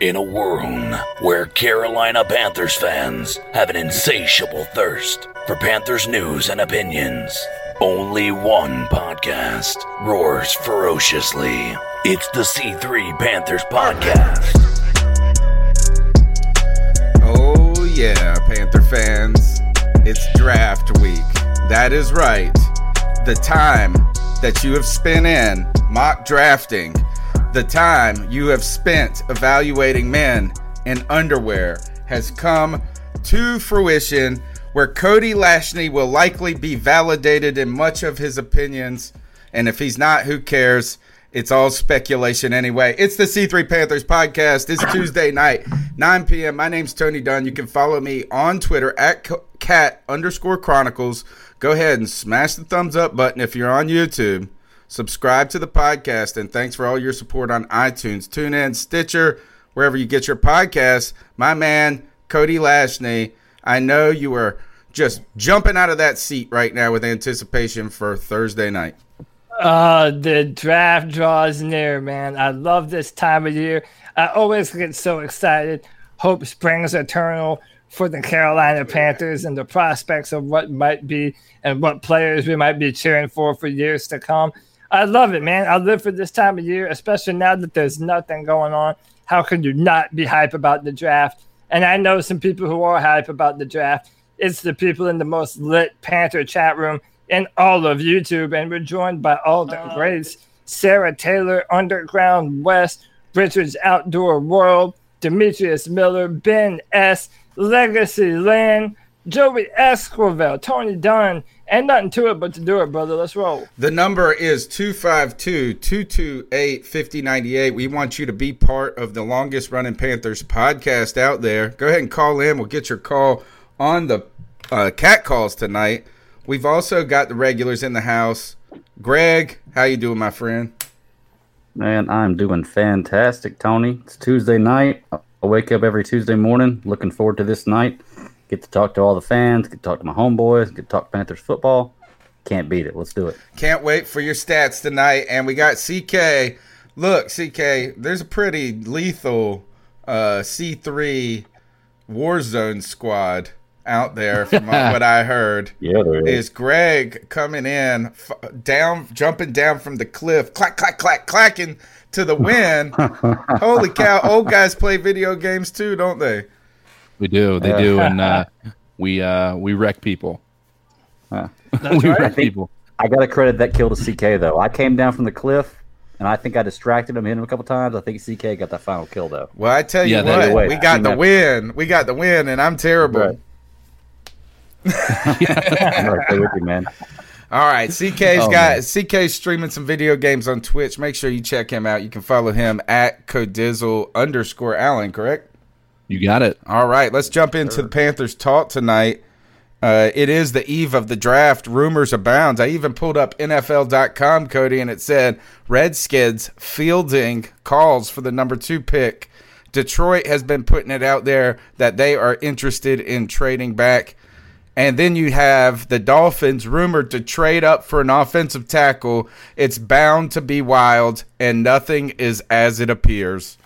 In a world where Carolina Panthers fans have an insatiable thirst for Panthers news and opinions, only one podcast roars ferociously. It's the C3 Panthers Podcast. Oh, yeah, Panther fans. It's draft week. That is right. The time that you have spent in mock drafting, the time you have spent evaluating men in underwear has come to fruition where Cody Lashney will likely be validated in much of his opinions. And if he's not, who cares? It's all speculation anyway. It's the C3 Panthers podcast. It's Tuesday night, 9 p.m. My name's Tony Dunn. You can follow me on Twitter at cat underscore chronicles. Go ahead and smash the thumbs up button if you're on YouTube. Subscribe to the podcast, and thanks for all your support on iTunes, TuneIn, Stitcher, wherever you get your podcasts. My man, Cody Lashney, I know you are just jumping out of that seat right now with anticipation for Thursday night. Uh, the draft draws near, man. I love this time of year. I always get so excited. Hope springs eternal for the Carolina Panthers and the prospects of what might be and what players we might be cheering for for years to come. I love it, man. I live for this time of year, especially now that there's nothing going on. How can you not be hype about the draft? And I know some people who are hype about the draft. It's the people in the most lit Panther chat room in all of YouTube. And we're joined by all the oh. greats Sarah Taylor, Underground West, Richard's Outdoor World, Demetrius Miller, Ben S., Legacy Lynn, Joey Esquivel, Tony Dunn, and nothing to it but to do it, brother. Let's roll. The number is 252 228 5098. We want you to be part of the longest running Panthers podcast out there. Go ahead and call in. We'll get your call on the uh, cat calls tonight. We've also got the regulars in the house. Greg, how you doing, my friend? Man, I'm doing fantastic, Tony. It's Tuesday night. I wake up every Tuesday morning looking forward to this night. Get to talk to all the fans, get to talk to my homeboys, get to talk Panthers football. Can't beat it. Let's do it. Can't wait for your stats tonight. And we got CK. Look, CK, there's a pretty lethal uh, C3 Warzone squad out there from what I heard. Yeah, there is. Is Greg coming in, f- down, jumping down from the cliff, clack, clack, clack, clacking to the wind. Holy cow. Old guys play video games too, don't they? We do, they do, and uh, we uh, we wreck people. Huh. we right. wreck people. I got to credit that kill to CK, though. I came down from the cliff, and I think I distracted him, hit him a couple times. I think CK got that final kill, though. Well, I tell you Yeah, what, that- wait, we I got mean, the that- win. We got the win, and I'm terrible. Right. I'm right there with you, man. All right, CK's Oh, got CK's streaming some video games on Twitch. Make sure you check him out. You can follow him at Codizzle underscore Allen. Correct. You got it. All right, let's jump into the Panthers talk tonight. Uh, it is the eve of the draft. Rumors abound. I even pulled up NFL.com, Cody, and it said Redskins fielding calls for the number two pick. Detroit has been putting it out there that they are interested in trading back. And then you have the Dolphins rumored to trade up for an offensive tackle. It's bound to be wild, and nothing is as it appears.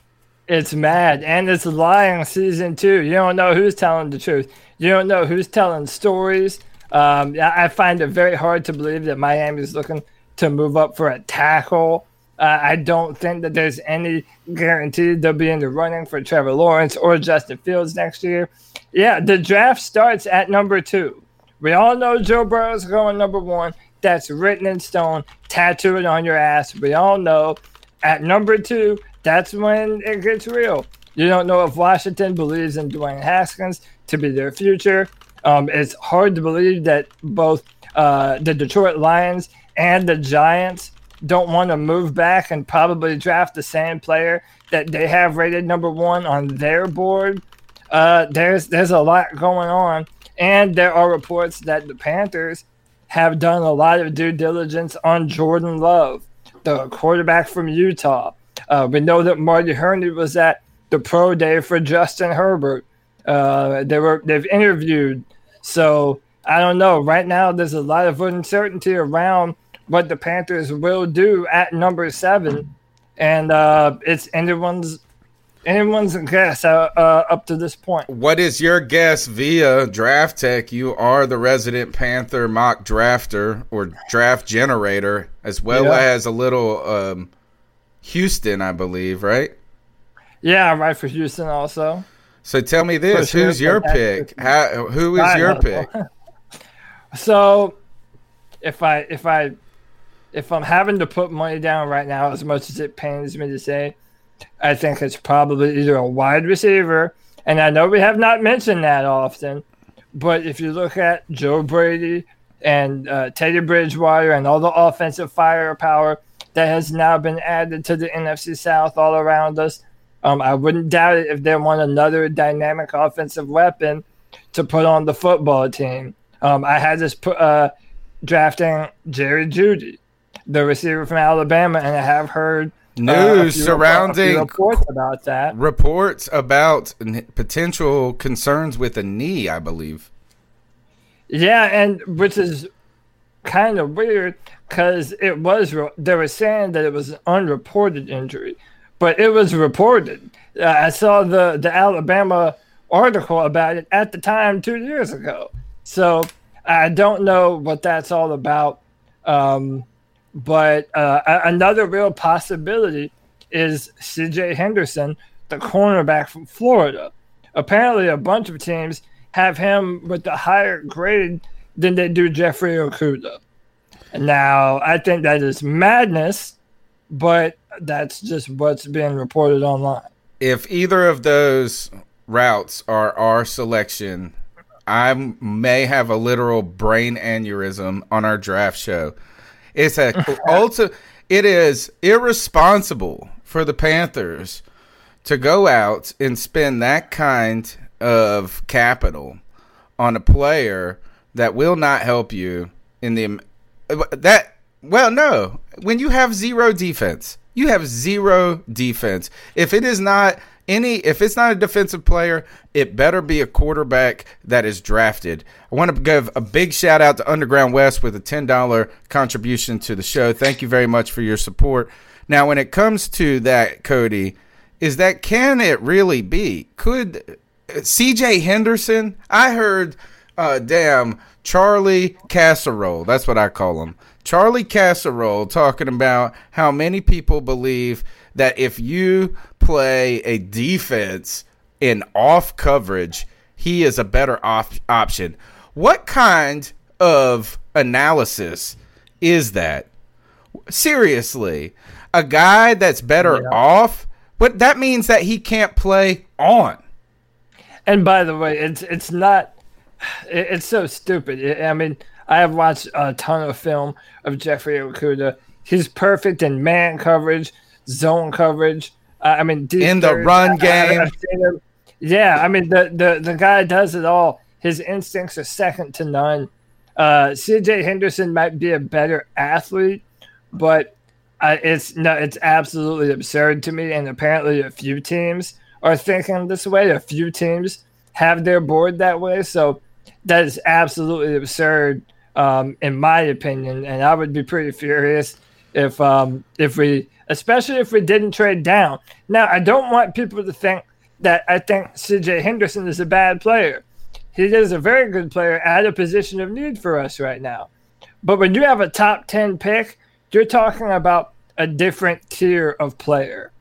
It's mad, and it's lying season two. You don't know who's telling the truth. You don't know who's telling stories. Um, I find it very hard to believe that Miami is looking to move up for a tackle. Uh, I don't think that there's any guarantee they'll be in the running for Trevor Lawrence or Justin Fields next year. Yeah, the draft starts at number two. We all know Joe Burrow's going number one. That's written in stone, tattooed on your ass. We all know at number two, that's when it gets real. You don't know if Washington believes in Dwayne Haskins to be their future. Um, it's hard to believe that both uh, the Detroit Lions and the Giants don't want to move back and probably draft the same player that they have rated number one on their board. Uh, there's there's a lot going on, and there are reports that the Panthers have done a lot of due diligence on Jordan Love, the quarterback from Utah. Uh, we know that Marty Hurney was at the pro day for Justin Herbert. Uh, they were they've interviewed, so I don't know. Right now, there's a lot of uncertainty around what the Panthers will do at number seven, and uh, it's anyone's anyone's guess uh, uh, up to this point. What is your guess via Draft Tech? You are the resident Panther mock drafter or draft generator, as well yeah. as a little um, Houston, I believe, right? Yeah, right for Houston also. So tell me this: sure, Who's your pick? How, who is your pick? so, if I if I if I'm having to put money down right now, as much as it pains me to say, I think it's probably either a wide receiver, and I know we have not mentioned that often, but if you look at Joe Brady and uh, Teddy Bridgewater and all the offensive firepower that has now been added to the NFC South all around us, um, I wouldn't doubt it if they want another dynamic offensive weapon to put on the football team. Um, I had this uh, drafting Jerry Jeudy, the receiver from Alabama, and I have heard uh, news uh, surrounding reports about that. Reports about potential concerns with a knee, I believe. Yeah, and which is kind of weird because it was they were saying that it was an unreported injury but it was reported. Uh, I saw the the Alabama article about it at the time two years ago. So I don't know what that's all about. Um, but uh, another real possibility is C.J. Henderson, the cornerback from Florida. Apparently, a bunch of teams have him with a higher grade than they do Jeffrey Okudah. Now, I think that is madness but that's just what's being reported online. If either of those routes are our selection, I may have a literal brain aneurysm on our draft show. It's a ulti- it is irresponsible for the Panthers to go out and spend that kind of capital on a player that will not help you in the that well no when you have zero defense, you have zero defense. If it is not any if it's not a defensive player, it better be a quarterback that is drafted. I want to give a big shout out to Underground West with a $10 contribution to the show. Thank you very much for your support. Now, when it comes to that, Cody, is that can it really be? Could CJ Henderson? I heard uh damn Charlie Casserole. That's what I call him. Charlie Casserole talking about how many people believe that if you play a defense in off coverage, he is a better off option. What kind of analysis is that? Seriously, a guy that's better yeah. off, but that means that he can't play on. And by the way, it's it's not. It's so stupid. I mean, I have watched a ton of film of Jeffrey Okudah. He's perfect in man coverage, zone coverage. Uh, I mean, in the run game. yeah, I mean the, the the guy does it all. His instincts are second to none. Uh, C.J. Henderson might be a better athlete, but uh, it's no, it's absolutely absurd to me. And apparently, a few teams are thinking this way. A few teams have their board that way. So that is absolutely absurd um, in my opinion. And I would be pretty furious if um, if we, especially if we didn't trade down. Now, I don't want people to think that I think C.J. Henderson is a bad player. He is a very good player at a position of need for us right now. But when you have a top ten pick, you're talking about a different tier of player.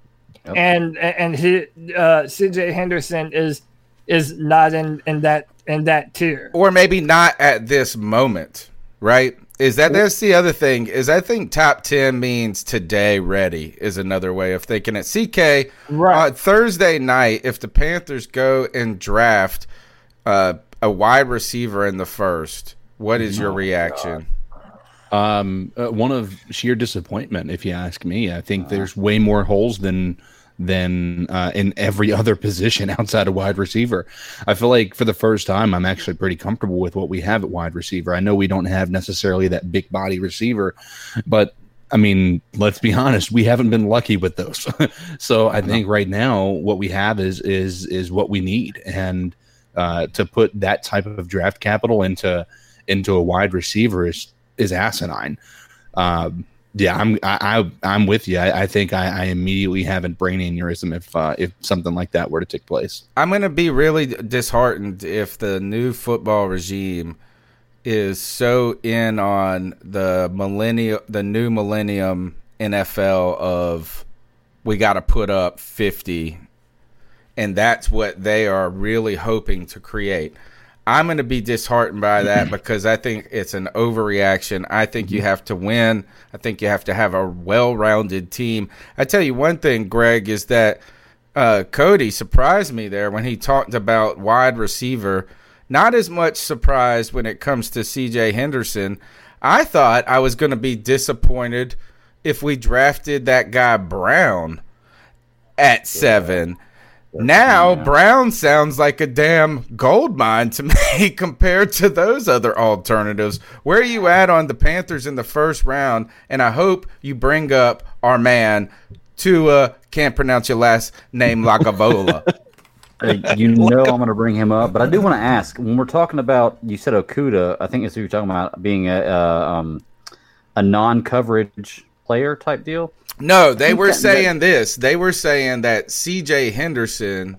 And and he uh, C.J. Henderson is is not in in that in that tier. Or maybe not at this moment, right? Is that that's the other thing? Is I think top ten means today ready is another way of thinking it. CK right. Uh, Thursday night, if the Panthers go and draft uh, a wide receiver in the first, what is your oh reaction? Um, uh, one of sheer disappointment, if you ask me. I think there's way more holes than than uh, in every other position outside of wide receiver. I feel like for the first time, I'm actually pretty comfortable with what we have at wide receiver. I know we don't have necessarily that big body receiver, but I mean, let's be honest, we haven't been lucky with those. so I think right now what we have is is is what we need, and uh, to put that type of draft capital into into a wide receiver is is asinine. Um, yeah, I'm I, I am with you. I, I think I, I, immediately have a brain aneurysm if uh, if something like that were to take place. I'm to be really disheartened if the new football regime is so in on the millennium, the new millennium NFL of we got to put up 50, and that's what they are really hoping to create. I'm going to be disheartened by that because I think it's an overreaction. I think you have to win. I think you have to have a well rounded team. I tell you one thing, Greg, is that uh, Cody surprised me there when he talked about wide receiver. Not as much surprised when it comes to CJ Henderson. I thought I was going to be disappointed if we drafted that guy Brown at seven. Yeah now yeah. Brown sounds like a damn gold mine to me compared to those other alternatives. Where are you at on the Panthers in the first round? And I hope you bring up our man Tua. Can't pronounce your last name, Lagavola. you know I'm going to bring him up, but I do want to ask when we're talking about you said Okudah. I think it's what you're talking about being a uh, um, a non-coverage player type deal. No, they were saying this. They were saying that CJ Henderson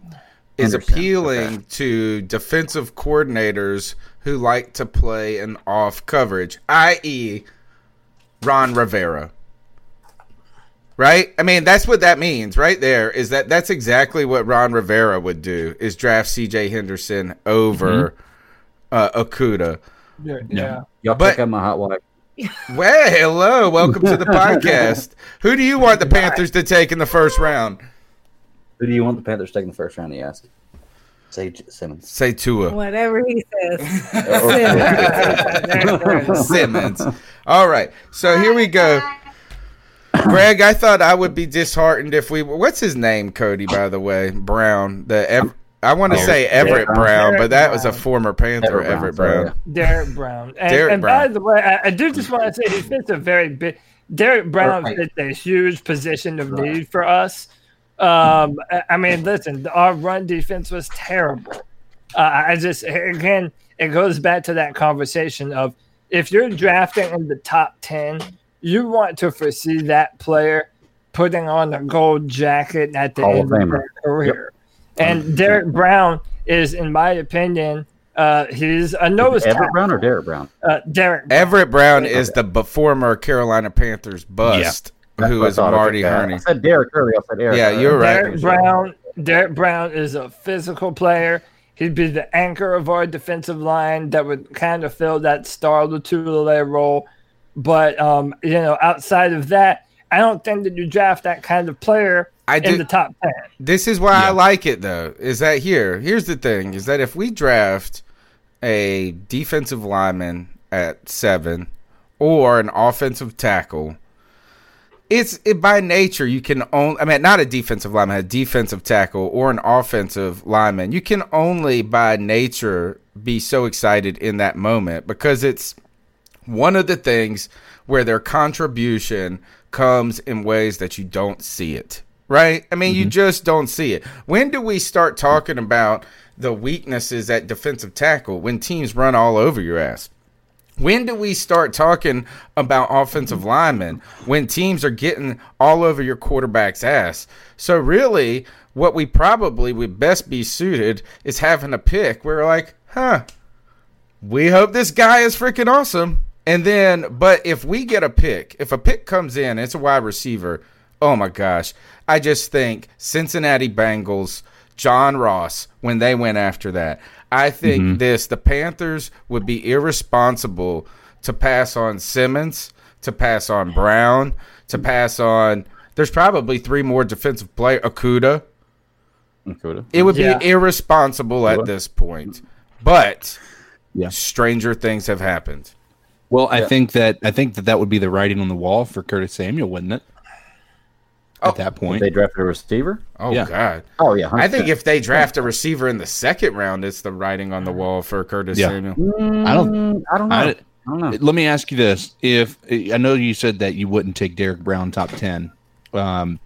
is Henderson, appealing okay. to defensive coordinators who like to play an off coverage, i.e., Ron Rivera. Right? I mean, that's what that means right there is that that's exactly what Ron Rivera would do is draft CJ Henderson over mm-hmm. uh, Okudah. Yeah. yeah. Y'all but, pick up my hot wife. Well, hello. Welcome to the podcast. Who do you want the Panthers to take in the first round? Who do you want the Panthers to take in the first round? He asked. Say Simmons. Say Tua. Whatever he says. Simmons. All right. So here we go. Greg, I thought I would be disheartened if we. What's his name, Cody? By the way, Brown. The ev- I want to oh, say Everett Brown, Brown but that Brown. was a former Panther, Everett, Everett Brown. Brown. Derrick Brown. And, Derrick and Brown. by the way, I, I, do just want to say he fits a very big. Derek Brown fits a huge position of need for us. Um, I mean, listen, our run defense was terrible. Uh, I just again, it goes back to that conversation of if you're drafting in the top ten, you want to foresee that player putting on a gold jacket at the Hall end of, of their career. Yep. And Derek Brown is, in my opinion, uh, he's a nose. Everett tackle. Brown or Derek Brown? Uh, Derrick. Brown. Everett Brown is the former Carolina Panthers bust, yeah. who is Marty Hurney. I said Derrick earlier. I said Eric. Yeah, you're right. Derrick Brown. Derek Brown is a physical player. He'd be the anchor of our defensive line that would kind of fill that Star Lotulelei role. But um, you know, outside of that, I don't think that you draft that kind of player I in do, the top ten. This is why yeah. I like it though. Is that here? Here's the thing: is that if we draft a defensive lineman at seven or an offensive tackle, it's it, by nature you can only. I mean, not a defensive lineman, a defensive tackle or an offensive lineman. You can only by nature be so excited in that moment because it's one of the things where their contribution comes in ways that you don't see it right? I mean, mm-hmm. you just don't see it. When do we start talking about the weaknesses at defensive tackle when teams run all over your ass? When do we start talking about offensive linemen when teams are getting all over your quarterback's ass? So, really, what we probably would best be suited is having a pick. We're like, huh, we hope this guy is freaking awesome. And then, but if we get a pick, if a pick comes in, it's a wide receiver, oh my gosh, I just think Cincinnati Bengals, John Ross, when they went after that, I think mm-hmm. this the Panthers would be irresponsible to pass on Simmons, to pass on Brown, to pass on. There's probably three more defensive player Akuda. Okudah. It would yeah. be irresponsible at this point, but yeah. stranger things have happened. Well, I think that I think that that would be the writing on the wall for Curtis Samuel, wouldn't it? At that If point, they drafted a receiver. Oh Yeah. God. Oh yeah, I think if they draft a receiver in the second round, it's the writing on the wall for Curtis Yeah. Samuel. I don't- Mm, I don't know. I- I, don't know. Let me ask you this: If I know you said that you wouldn't take Derek Brown top ten, um,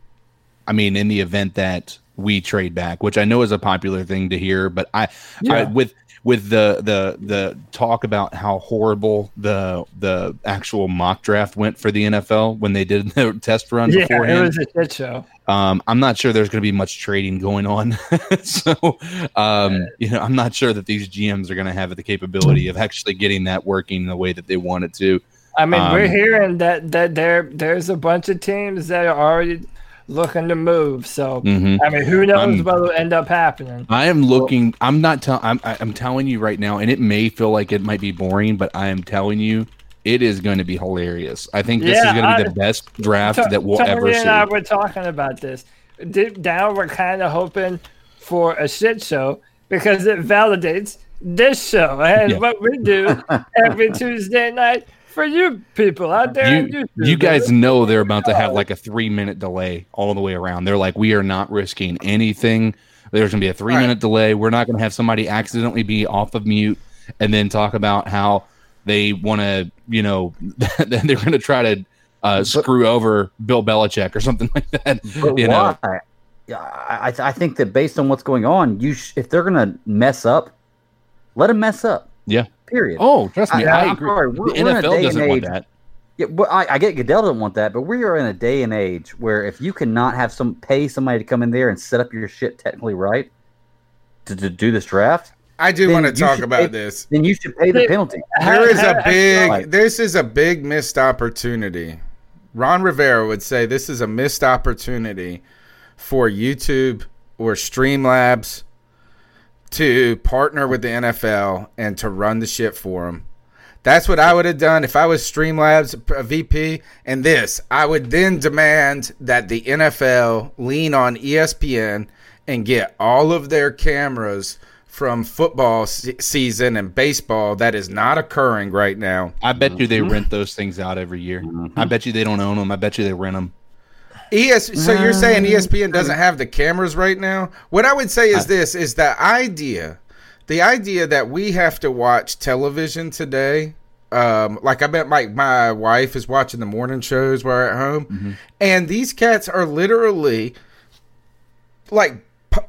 I mean, in the event that we trade back, which I know is a popular thing to hear, but I, I with with the the the talk about how horrible the the actual mock draft went for the NFL when they did the test run Yeah, it was a shit show. Um, I'm not sure there's going to be much trading going on. so, um, you know, I'm not sure that these GMs are going to have the capability of actually getting that working the way that they want it to. I mean, we're Um, hearing that that there there's a bunch of teams that are already looking to move. So Mhm. I mean, who knows I'm- what will end up happening? I am looking. I'm not telling. I'm. I'm telling you right now, and it may feel like it might be boring, but I am telling you, it is going to be hilarious. I think this Yeah, is going to be I- the best draft To- that we'll Tony ever and see. I were talking about this. Deep down, we're kind of hoping for a shit show because it validates this show and Yeah. what we do every Tuesday night for you people out there. you, you guys know they're about to have like a three minute delay all the way around. They're like, we are not risking anything. There's going to be a three Right. minute delay. We're not going to have somebody accidentally be off of mute and then talk about how they want to, you know, they're going to try to uh, screw over Bill Belichick or something like that. But you know, why? Yeah, I, I I think that based on what's going on, you sh- if they're gonna mess up, let them mess up. yeah. Period. Oh, trust me, I- I, I'm agree. sorry, The we're- we're NFL doesn't and want age- that. Yeah, well, I, I get Goodell doesn't want that, but we are in a day and age where if you cannot have some pay somebody to come in there and set up your shit technically right to, to do this draft, I do want to talk about pay- this. then you should pay the penalty. There is a big. This is a big missed opportunity. Ron Rivera would say this is a missed opportunity for YouTube or Streamlabs to partner with the NFL and to run the shit for them. That's what I would have done if I was Streamlabs uh, VP. And this, I would then demand that the NFL lean on ESPN and get all of their cameras from football se- season and baseball that is not occurring right now. I bet you they Mm-hmm. rent those things out every year. I bet you they don't own them. I bet you they rent them. ES, so you're saying ESPN doesn't have the cameras right now? What I would say is this: is the idea, the idea that we have to watch television today. Um, like I bet my my wife is watching the morning shows while we're at home, and these cats are literally like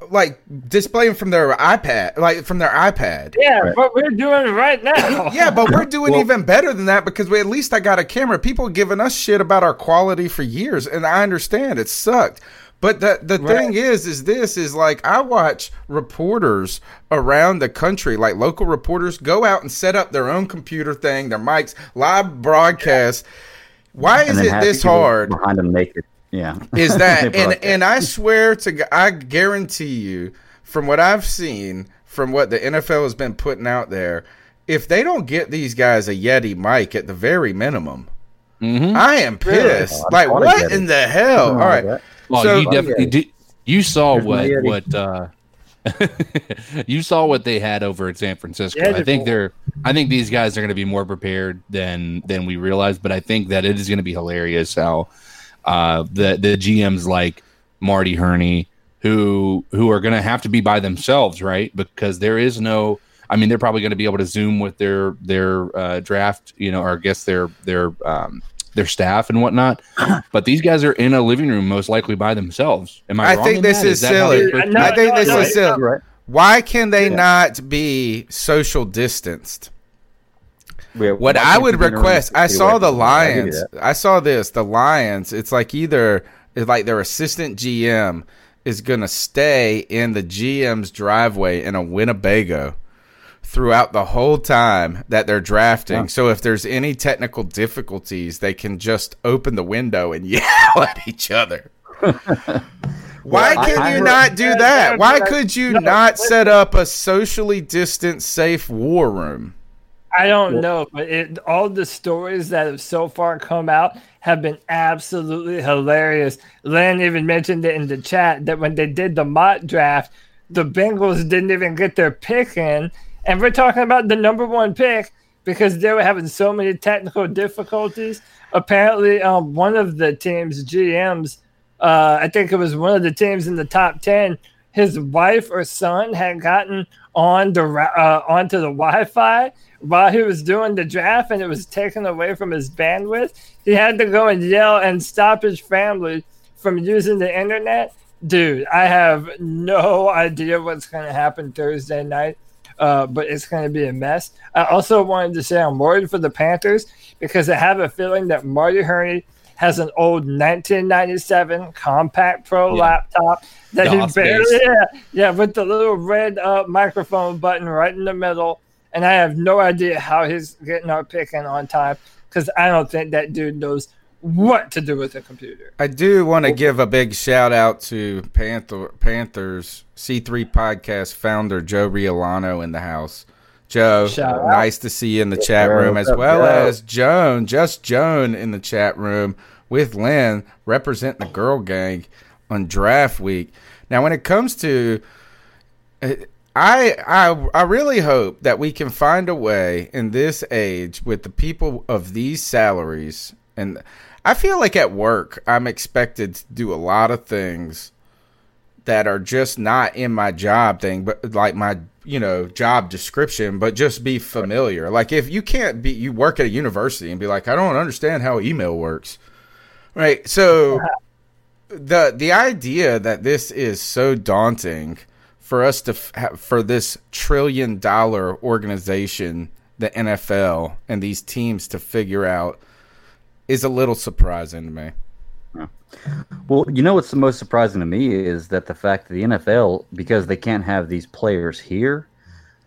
like displaying from their iPad, like from their iPad. Yeah, what we're doing right now. Yeah, but we're doing even better than that because we at least I got a camera. People giving us shit about our quality for years, and I understand it sucked. But the the thing is, is this is like I watch reporters around the country, like local reporters, go out and set up their own computer thing, their mics, live broadcast. Why is it this hard? behind them naked? Yeah, is that and broadcast. and I swear to God, I guarantee you from what I've seen from what the NFL has been putting out there if they don't get these guys a Yeti mic at the very minimum I am pissed Oh, I like what in the hell all Oh, that- Well, So- you definitely Yeah. did. You saw Here's what what uh, you saw what they had over at San Francisco. Yeah, I think they're- they're. I think these guys are going to be more prepared than than we realize. But I think that it is going to be hilarious how uh, the the GMs like Marty Hurney, who who are going to have to be by themselves, right? Because there is no. I mean, they're probably going to be able to zoom with their their uh, draft, you know, or I guess their their um, their staff and whatnot. But these guys are in a living room, most likely by themselves. Am I? I wrong think this that? is that how silly. they No, I think no, this no, is it's silly Right. why can they not be social distanced Yeah, What I would you be in a room request, I saw the from them? I'll give you Lions. I saw this. The Lions. It's like either it's like their assistant GM is gonna stay in the GM's driveway in a Winnebago throughout the whole time that they're drafting. Yeah. So if there's any technical difficulties, they can just open the window and yell at each other. Why Well, can I you heard- not do Yeah, that? yeah, Why could you No, not listen. set up a socially distant, safe war room? I don't know, but it, all the stories that have so far come out have been absolutely hilarious. Len even mentioned it in the chat that when they did the mock draft, the Bengals didn't even get their pick in, and we're talking about the number one pick because they were having so many technical difficulties. Apparently, um, one of the team's GMs, uh, I think it was one of the teams in the top ten, his wife or son had gotten on the uh, onto the Wi-Fi while he was doing the draft, and it was taken away from his bandwidth. He had to go and yell and stop his family from using the internet. Dude, I have no idea what's going to happen Thursday night uh, but it's going to be a mess. I also wanted to say I'm worried for the Panthers because I have a feeling that Marty Hurney has an old 1997 Compaq Pro yeah. laptop that he barely, yeah, yeah, with the little red uh, microphone button right in the middle. And I have no idea how he's getting our picking on time because I don't think that dude knows what to do with a computer. I do want to give a big shout out to Panther Panthers C3 podcast founder Joe Riolano in the house. Joe, nice to see you in the chat room, as well as Joan, just Joan in the chat room with Lynn representing the girl gang on draft week. Now, when it comes to uh, I, I I really hope that we can find a way in this age with the people of these salaries. And I feel like at work, I'm expected to do a lot of things that are just not in my job thing, but like my, you know, job description, but just be familiar. Like if you can't be, you work at a university and be like, I don't understand how email works. Right. So the, the idea that this is so daunting for us to, for this trillion dollar organization, the NFL and these teams to figure out is a little surprising to me. Well, you know what's the most surprising to me is that the fact that the NFL, because they can't have these players here,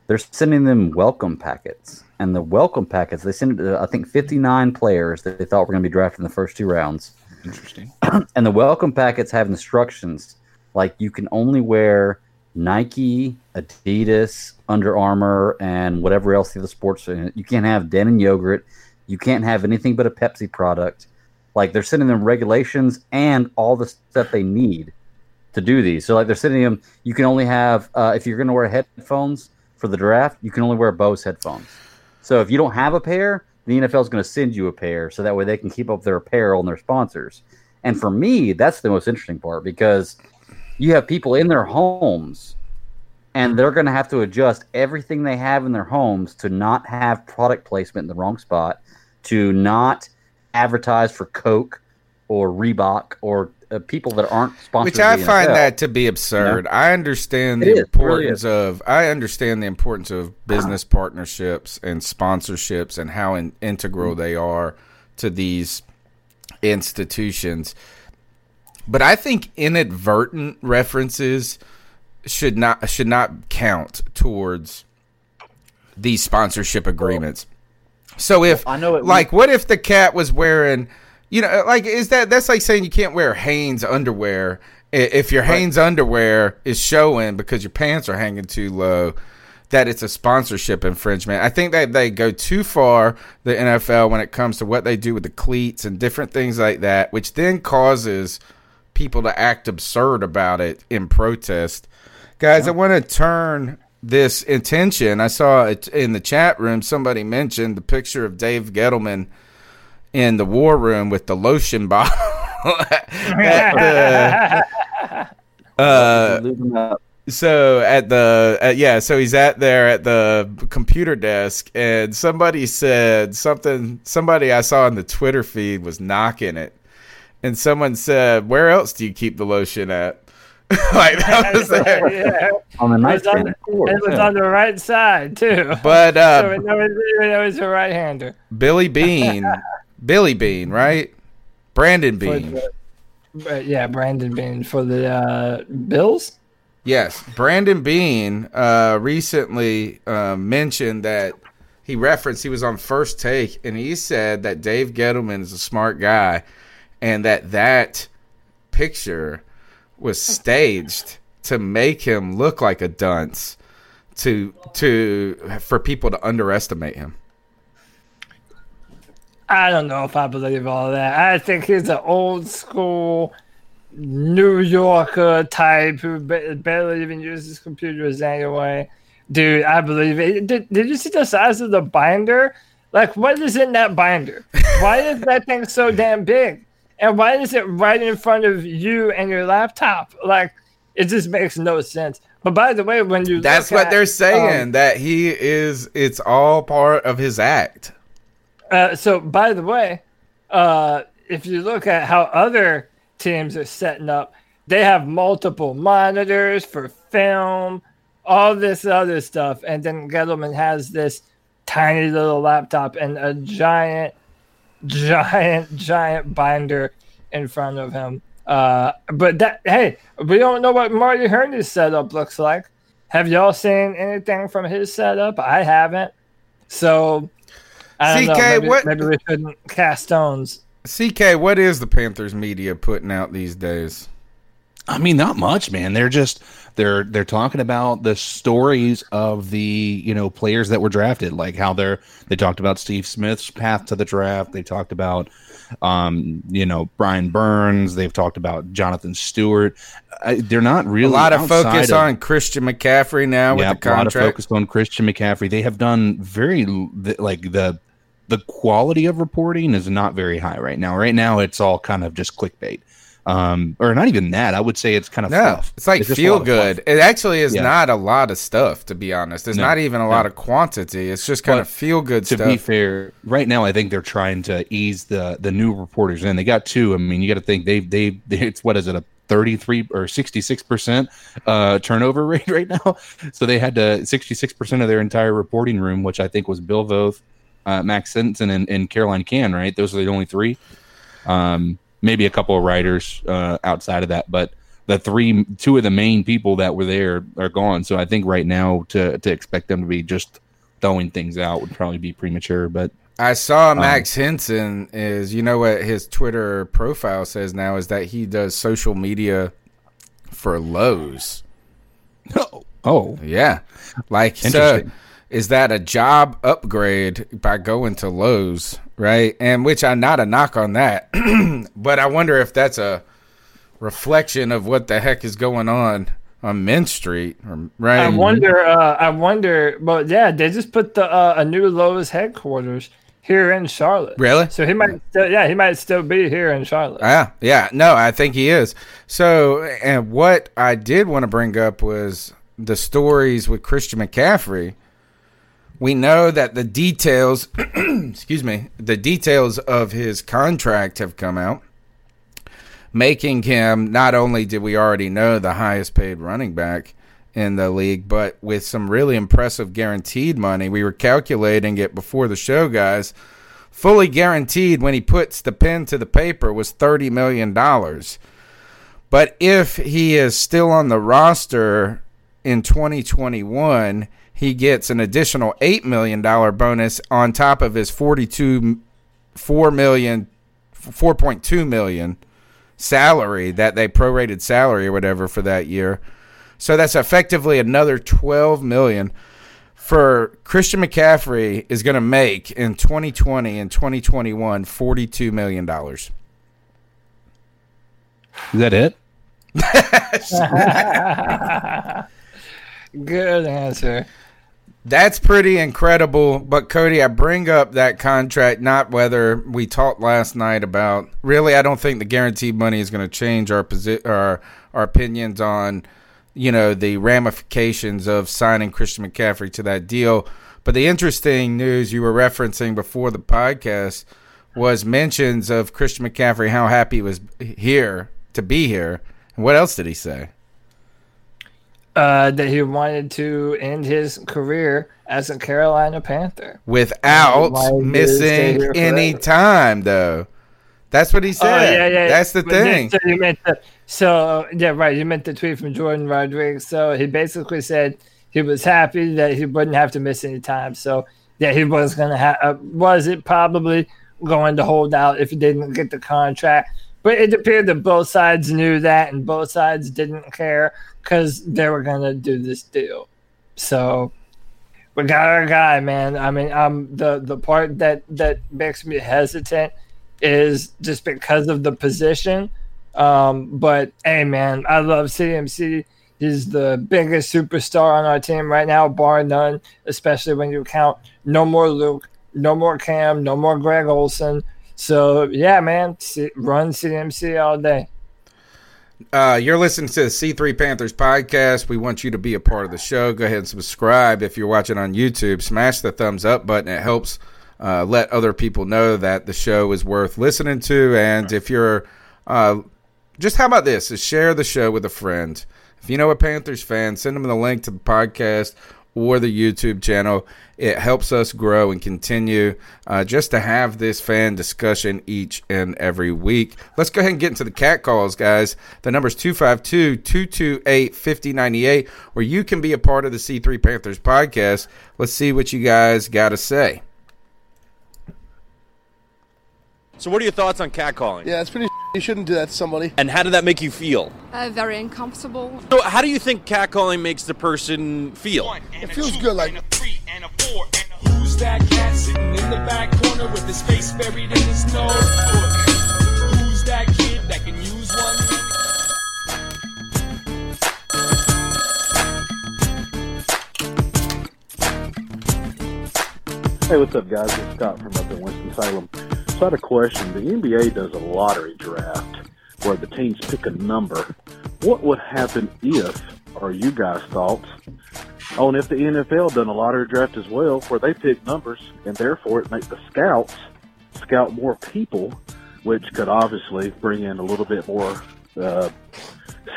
they're sending them welcome packets. And the welcome packets, they sent, uh, I think, 59 players that they thought were going to be drafted in the first two rounds. Interesting. and the welcome packets have instructions like you can only wear Nike, Adidas, Under Armour, and whatever else the other sports. You can't have Dannon yogurt. You can't have anything but a Pepsi product. Like they're sending them regulations and all the stuff they need to do these. So like they're sending them. You can only have uh, if you're going to wear headphones for the draft. You can only wear Bose headphones. So if you don't have a pair, the NFL is going to send you a pair, so that way they can keep up their apparel and their sponsors. And for me, that's the most interesting part because you have people in their homes and they're going to have to adjust everything they have in their homes to not have product placement in the wrong spot to not advertise for Coke or Reebok or uh, people that aren't sponsored. Which I find NFL. that to be absurd. You know? I understand the importance really of I understand the importance of business partnerships and sponsorships and how in, integral they are to these institutions. But I think inadvertent references should not should not count towards these sponsorship agreements. So if I know like, what if the cat was wearing, you know, like is that that's like saying you can't wear Hanes underwear if your right. Hanes underwear is showing because your pants are hanging too low. That it's a sponsorship infringement. I think that they go too far, the NFL, when it comes to what they do with the cleats and different things like that, which then causes people to act absurd about it in protest. Guys, yeah. I want to turn this intention. I saw it in the chat room. Somebody mentioned the picture of Dave Gettleman in the war room with the lotion bottle. at the, uh, so at the uh, yeah, so he's at there at the computer desk, and somebody said something. Somebody I saw in the Twitter feed was knocking it, and someone said, "Where else do you keep the lotion at?" like that was there. yeah. on the nightstand. It was, on, it was on the right side too. But uh, so it was, it was a right hander. Billy Bean, Billy Bean, right? Brandon Beane. The, yeah, Brandon Beane for the uh, Bills. Yes, Brandon Beane uh, recently uh, mentioned that he referenced he was on First Take, and he said that Dave Gettleman is a smart guy, and that that picture was staged to make him look like a dunce to to for people to underestimate him. I don't know if I believe all that. I think he's an old school New Yorker type who barely even uses computers anyway. Dude, I believe it. Did, did you see the size of the binder Like, what is in that binder? Why is that thing so damn big? And why is it right in front of you and your laptop? Like, it just makes no sense. But by the way, when you That's what at, they're saying. um, that he is. It's all part of his act. Uh, so, by the way, uh, if you look at how other teams are setting up, they have multiple monitors for film, all this other stuff, and then Gettleman has this tiny little laptop and a giant, giant, giant binder in front of him. Uh, but that hey, we don't know what Marty Hurney's setup looks like. Have y'all seen anything from his setup? I haven't. So I don't know. CK, Maybe, what- maybe we shouldn't cast stones. CK, what is the Panthers media putting out these days? I mean, not much, man. They're just they're they're talking about the stories of the you know players that were drafted, like how they're they talked about Steve Smith's path to the draft. They talked about um you know Brian Burns. They've talked about Jonathan Stewart. I, they're not really A lot of focus of- on Christian McCaffrey now with yeah, the a lot of contract. focus on Christian McCaffrey. They have done very like the the quality of reporting is not very high right now. Right now, it's all kind of just clickbait, um, or not even that. I would say it's kind of No, fluff. it's like lot feel good. It actually is Yeah. not a lot of stuff, to be honest. There's No, not even a lot of quantity. It's just kind But of feel good to stuff. be fair, right now I think they're trying to ease the the new reporters in. They got two. I mean, you got to think they they it's what is it a 33 or 66 percent uh turnover rate right now. So they had to 66 percent of their entire reporting room, which I think was Bill Voth, uh, Max Simpson, and, and Caroline Can. Right, those are the only three. Um, maybe a couple of writers uh, outside of that, but the three, two of the main people that were there are gone. So I think right now to to expect them to be just throwing things out would probably be premature. But I Um, saw Max Henson is you know what his Twitter profile says now is that he does social media for Lowe's. oh, Yeah. Like so is that a job upgrade by going to Lowe's, right? And which I'm not a knock on that. but I wonder if that's a reflection of what the heck is going on on Main Street right? I wonder. Uh, I wonder. But yeah, they just put the uh, a new Lowe's headquarters here in Charlotte. Really? So he might. Still, yeah, he might still be here in Charlotte. Yeah, yeah. No, I think he is. So, and what I did want to bring up was the stories with Christian McCaffrey. We know that the details, excuse me, the details of his contract have come out, making him not only did we already know the highest paid running back in the league, but with some really impressive guaranteed money. We were calculating it before the show, guys fully guaranteed when he puts the pen to the paper was $30 million. But if he is still on the roster in 2021, he gets an additional $8 million bonus on top of his 42 4 million 4.2 million salary that they prorated salary or whatever for that year. So that's effectively another 12 million for Christian McCaffrey is going to make in 2020 and 2021 42 million dollars. is that it? Good answer. That's pretty incredible. But Cody, I bring up that contract not whether we talked last night about. Really, I don't think the guaranteed money is going to change our posi- our our opinions on you know the ramifications of signing Christian McCaffrey to that deal. But the interesting news you were referencing before the podcast was mentions of Christian McCaffrey how happy he was here to be here. And what else did he say? Uh, that he wanted to end his career as a Carolina Panther. without Why did it stay missing any time though that's what he said Oh, yeah, yeah. that's the But thing So you meant the, so yeah, right. You meant the tweet from Jourdan Rodrigue. So he basically said he was happy that he wouldn't have to miss any time. So yeah, he was gonna have. Uh, was it probably going to hold out if he didn't get the contract? But it appeared that both sides knew that, and both sides didn't care because they were gonna do this deal. So we got our guy, man. I mean, um, the the part that that makes me hesitant is just because of the position. Um, but hey, man, I love CMC. He's the biggest superstar on our team right now, bar none. Especially when you count no more Luke, no more Cam, no more Greg Olsen. So yeah, man, run CMC all day. Uh, you're listening to the C3 Panthers podcast. We want you to be a part of the show. Go ahead and subscribe. If you're watching on YouTube, smash the thumbs up button. It helps uh, let other people know that the show is worth listening to. And if you're uh, just how about this? Is share the show with a friend. If you know a Panthers fan, send them the link to the podcast or the YouTube channel. It helps us grow and continue uh, just to have this fan discussion each and every week. Let's go ahead and get into the cat calls, guys. The number is 252 228 5098, where you can be a part of the C3 Panthers podcast. Let's see what you guys got to say. So, what are your thoughts on catcalling? Yeah, it's pretty. You shouldn't do that to somebody. And how did that make you feel? Uh, very uncomfortable. So, how do you think catcalling makes the person feel? It feels good, like Who's that cat sitting in the back corner with his face buried in his notebook? Who's that kid that can use one? Hey, what's up, guys? It's Scott from up in Winston-Salem. Had a question. The NBA does a lottery draft where the teams pick a number. What would happen if, or you guys' thoughts, on if the NFL done a lottery draft as well where they pick numbers and therefore it make the scouts scout more people, which could obviously bring in a little bit more uh,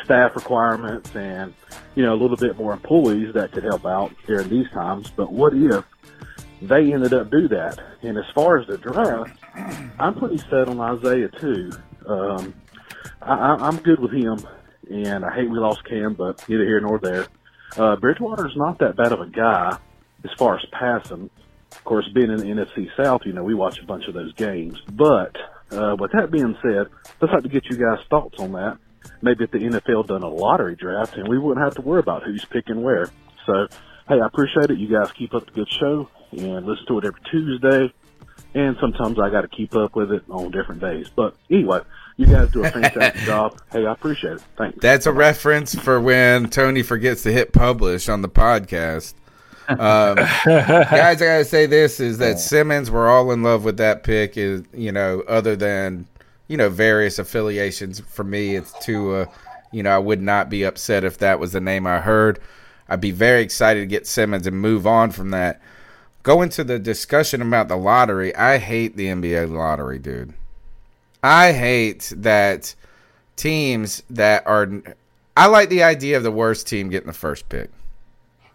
staff requirements and, you know, a little bit more employees that could help out during these times. But what if they ended up do that. And as far as the draft, I'm pretty set on Isaiah too. Um, I, I'm good with him, and I hate we lost Cam, but neither here nor there. Uh, Bridgewater's not that bad of a guy as far as passing. Of course, being in the NFC South, you know, we watch a bunch of those games. But uh, with that being said, let's like to get you guys' thoughts on that. Maybe if the NFL done a lottery draft, and we wouldn't have to worry about who's picking where. So, hey, I appreciate it. You guys keep up the good show and listen to it every Tuesday. And sometimes I got to keep up with it on different days. But anyway, you guys do a fantastic job. Hey, I appreciate it. Thanks. That's a reference for when Tony forgets to hit publish on the podcast. Um, guys, I gotta say this is that Simmons. We're all in love with that pick. Is you know, other than you know various affiliations. For me, it's Tua. You know, I would not be upset if that was the name I heard. I'd be very excited to get Simmons and move on from that. Go into the discussion about the lottery. I hate the NBA lottery, dude. I hate that teams that are. I like the idea of the worst team getting the first pick.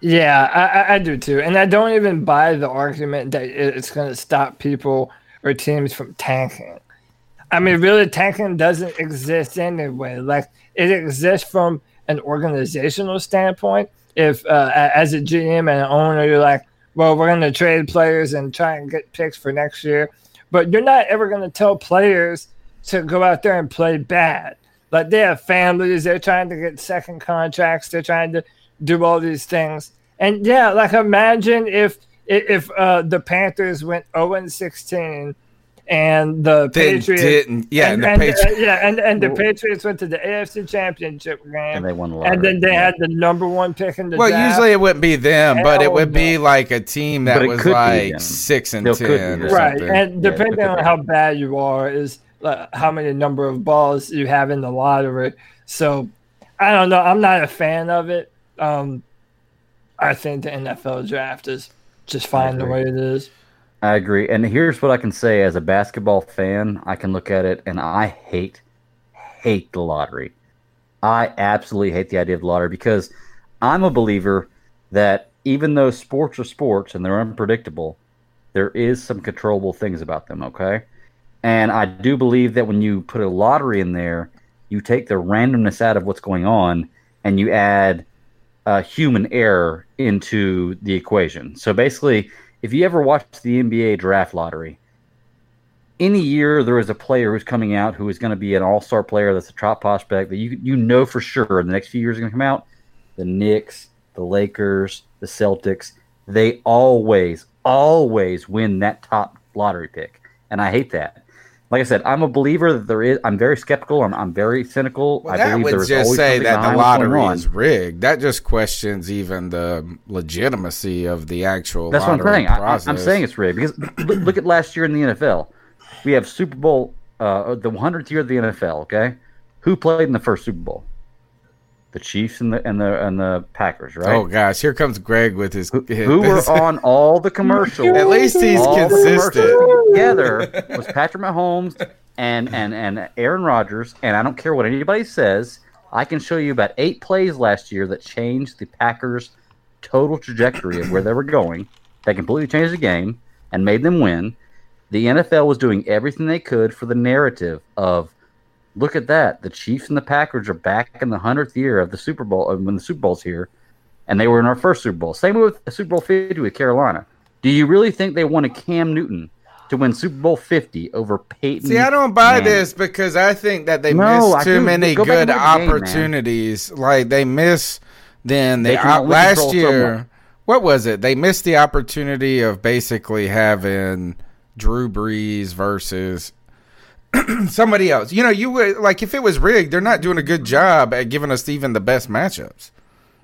Yeah, I, I do too, and I don't even buy the argument that it's going to stop people or teams from tanking. I mean, really, tanking doesn't exist anyway. Like it exists from an organizational standpoint. If uh, as a GM and an owner, you're like, well, we're going to trade players and try and get picks for next year, but you're not ever going to tell players to go out there and play bad. Like they have families, they're trying to get second contracts, they're trying to do all these things. And yeah, like imagine if if uh, the Panthers went 0 and 16 and the Didn't- Patriots didn't- yeah, and, and the and, Patri- uh, yeah, and, and the Patriots went to the AFC Championship game And they won the and then they yeah. had the number one pick in the Well, draft. usually it wouldn't be them, but it Hell would be like a team that was like six and Still could ten or them. right, and depending because on how bad you are is uh, how many number of balls you have in the lottery. So I don't know. I'm not a fan of it. Um, I think the NFL draft is just fine the way it is. I agree. And here's what I can say as a basketball fan, I can look at it and I hate hate the lottery. I absolutely hate the idea of the lottery because I'm a believer that even though sports are sports and they're unpredictable, there is some controllable things about them, okay? And I do believe that when you put a lottery in there, you take the randomness out of what's going on and you add uh, human error into the equation. So basically, if you ever watch the NBA draft lottery, any year there is a player who's coming out who is going to be an all-star player that's a top prospect that you you know for sure in the next few years are going to come out. The Knicks, the Lakers, the Celtics, they always always win that top lottery pick, and I hate that. Like I said, I'm a believer that there is. I'm very skeptical. I'm, I'm very cynical. Well, I that believe just always say that the behind what's going lottery is rigged. That just questions even the legitimacy of the actual. That's what I'm saying. I, I- Process. I'm saying it's rigged because look, look at last year in the NFL. We have Super Bowl, uh, the 100th year of the NFL. Okay, who played in the first Super Bowl? The Chiefs and the and the and the Packers, right? Oh gosh, here comes Greg with his. who were on all the commercials. At least he's all consistent. Together was Patrick Mahomes and and and Aaron Rodgers. And I don't care what anybody says. I can show you about eight plays last year that changed the Packers' total trajectory of where they were going. That completely changed the game and made them win. The NFL was doing everything they could for the narrative of look at that. The Chiefs and the Packers are back in the hundredth year of the Super Bowl uh, when the Super Bowl's here, and they were in our first Super Bowl. Same with Super Bowl fifty with Carolina. Do you really think they wanted Cam Newton to win Super Bowl fifty over Peyton? See, I don't buy Manning? this because I think that they No, I miss too many Go good and look at the game, opportunities. like they miss then the They op- last year. much. What was it? They missed the opportunity of basically having Drew Brees versus somebody else. You know, you would like if it was rigged. They're not doing a good job at giving us even the best matchups.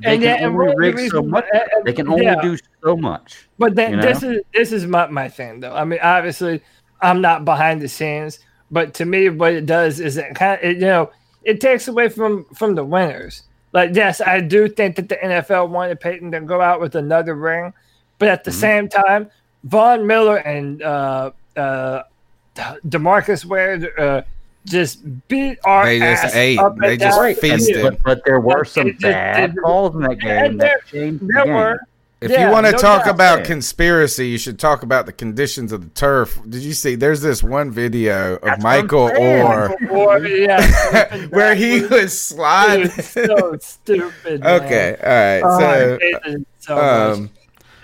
They And can yeah, only one of the so much. uh, uh, They can only yeah. do so much. But then you know? this is this is my, my thing though. I mean, obviously, I'm not behind the scenes, but to me, what it does is it kind of it, you know it takes away from from the winners. Like, yes, I do think that the NFL wanted Peyton to go out with another ring, but at the Mm-hmm. same time, Von Miller and uh, uh, Demarcus Ware uh, just beat our They just ass ate. up and They just down. Feasted. but, but there were some It bad it- calls in that game and there- that There were. If Yeah, you want to no talk doubt. about Yeah. conspiracy, you should talk about the conditions of the turf. Did you see? There's this one video of That's Michael saying. Orr Or, yeah, where he was sliding. Dude, so stupid. man. Okay, all right. Oh, I so, hate it so much. um,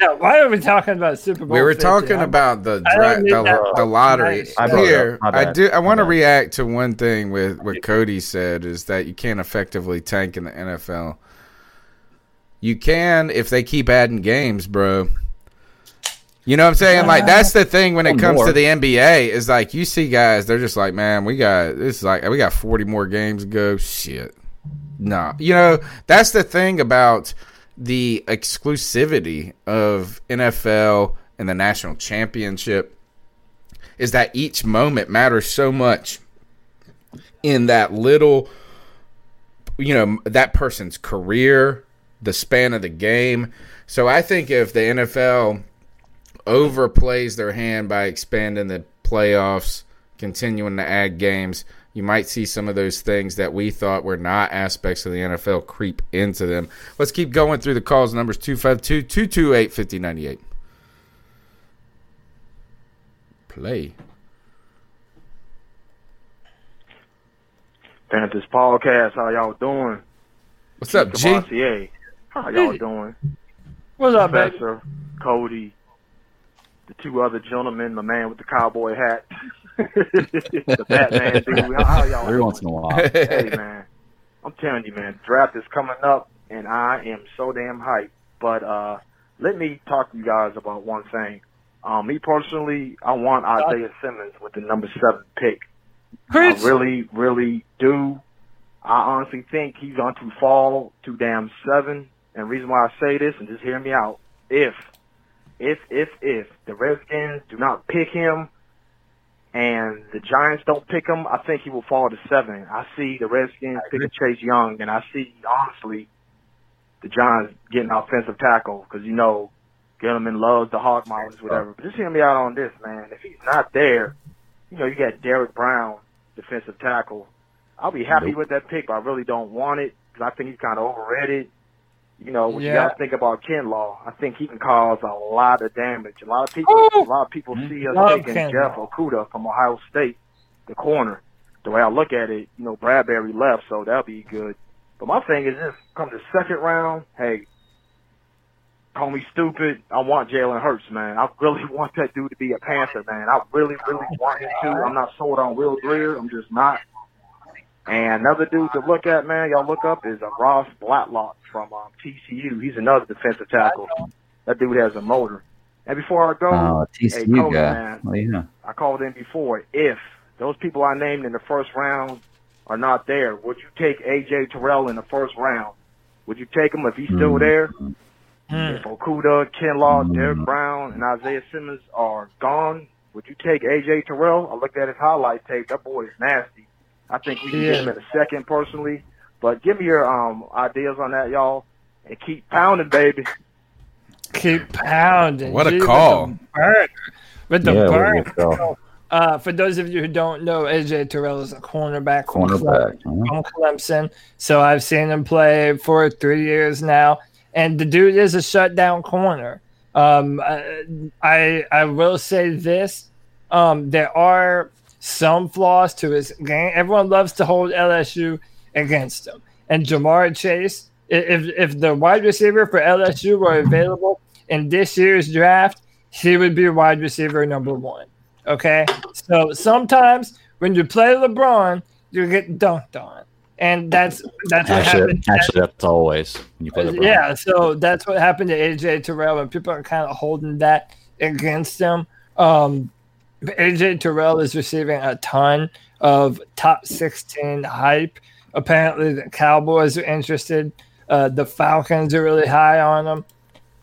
Yeah, why are we talking about Super Bowl? we were 50? talking I'm- about the dra- the, that the lottery. Nice. I brought Here, up. I do. I want to react to one thing with what Cody said is that you can't effectively tank in the NFL. You can if they keep adding games, bro. You know what I'm saying? Like uh-huh. that's the thing when it comes more. to the NBA is like you see guys, they're just like, man, we got this is like we got 40 more games to go. Shit, no, you know that's the thing about the exclusivity of NFL and the national championship is that each moment matters so much in that little you know that person's career the span of the game. So i think if the nfl overplays their hand by expanding the playoffs continuing to add games you might see some of those things that we thought were not aspects of the NFL creep into them. Let's keep going through the calls. Numbers 252 228 5098. Play. Panthers podcast. How y'all doing? What's up, G? Cavassier. How y'all doing? What's up, baby? Cody, the two other gentlemen, the man with the cowboy hat, the Batman dude. How, how y'all Every doing? once in a while. hey man, I'm telling you, man, draft is coming up, and I am so damn hyped. But uh, let me talk to you guys about one thing. Um, me personally, I want Isaiah Simmons with the number seven pick. I really, really do. I honestly think he's going to fall to damn seven. And reason why I say this, and just hear me out, if, if, if, if the Redskins do not pick him, and the Giants don't pick him, I think he will fall to seven. I see the Redskins picking Chase Young, and I see honestly the Giants getting offensive tackle because you know Gettleman loves the hog mollies, whatever. But just hear me out on this, man. If he's not there, you know you got Derrick Brown, defensive tackle. I'll be happy Nope. with that pick, but I really don't want it because I think he's kind of overrated. You know, what you Yeah. got to think about Kinlaw. I think he can cause a lot of damage. A lot of people, Ooh. a lot of people mm-hmm. see us Love taking Kinlaw. Jeff Okudah from Ohio State, the corner. The way I look at it, you know, Bradberry left, so that'll be good. But my thing is this: come the second round, hey, call me stupid. I want Jalen Hurts, man. I really want that dude to be a Panther, man. I really, really want him to. I'm not sold on Will Grier. I'm just not. And another dude to look at, man, y'all look up is uh, Ross Blacklock from um, TCU. He's another defensive tackle. That dude has a motor. And before I go, Oh, hey, TCU Cody, guy. man, Oh, yeah. I called in before. If those people I named in the first round are not there. Would you take AJ Terrell in the first round? Would you take him if he's still there? If Okudah, Kinlaw, Derrick Brown, and Isaiah Simmons are gone, would you take AJ Terrell? I looked at his highlight tape. That boy is nasty. I think we can get him in a second personally. But give me your um ideas on that, y'all, and keep pounding, baby. Keep pounding. What a Gee, with the call. With the Yeah, what a burner. good call. Uh, for those of you who don't know, AJ Terrell is a cornerback, from Cornerback, Clem- from Clemson. So I've seen him play for three years now, and the dude is a shutdown corner. Um, I, I I will say this: um, there are some flaws to his game. Everyone loves to hold LSU against him, and Ja'Marr Chase. If if the wide receiver for LSU were available in this year's draft, he would be wide receiver number one. Okay, so sometimes when you play LeBron, you get dunked on, and that's that's what Actually, happened. actually, that's always when you play the Yeah, so that's what happened to AJ Terrell, and people are kind of holding that against him. Um, AJ Terrell is receiving a ton of top 16 hype. Apparently, the Cowboys are interested. Uh, the Falcons are really high on him.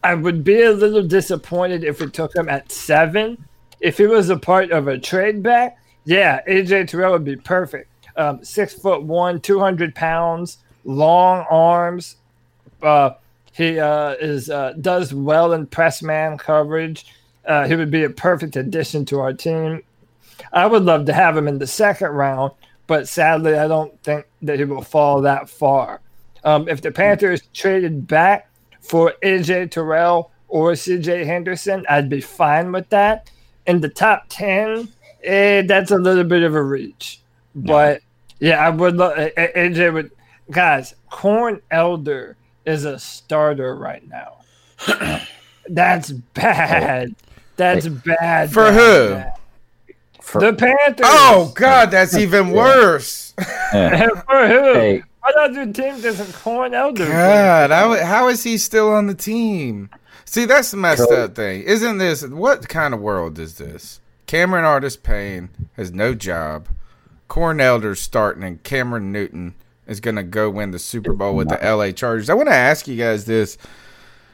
I would be a little disappointed if we took him at seven. If he was a part of a trade back, yeah, AJ Terrell would be perfect. Um, six foot one, 200 pounds, long arms, uh, he uh, is uh, does well in press man coverage. Uh, he would be a perfect addition to our team. I would love to have him in the second round, but sadly, I don't think that he will fall that far. Um, if the Panthers traded back for AJ Terrell or CJ Henderson, I'd be fine with that. In the top 10, eh, that's a little bit of a reach. But yeah, I would love AJ would guys, Corn Elder is a starter right now. That's bad. That's bad. For bad, who? bad. the Panthers. Oh God, that's even worse. For who? Hey. What other team doesn't Corn Elder? God, how, how is he still on the team? See, that's the messed Cool. up thing. Isn't this what kind of world is this? Cameron Artist Payne has no job. Corn Elder's starting, and Cameron Newton is going to go win the Super Bowl with the LA Chargers. I want to ask you guys this.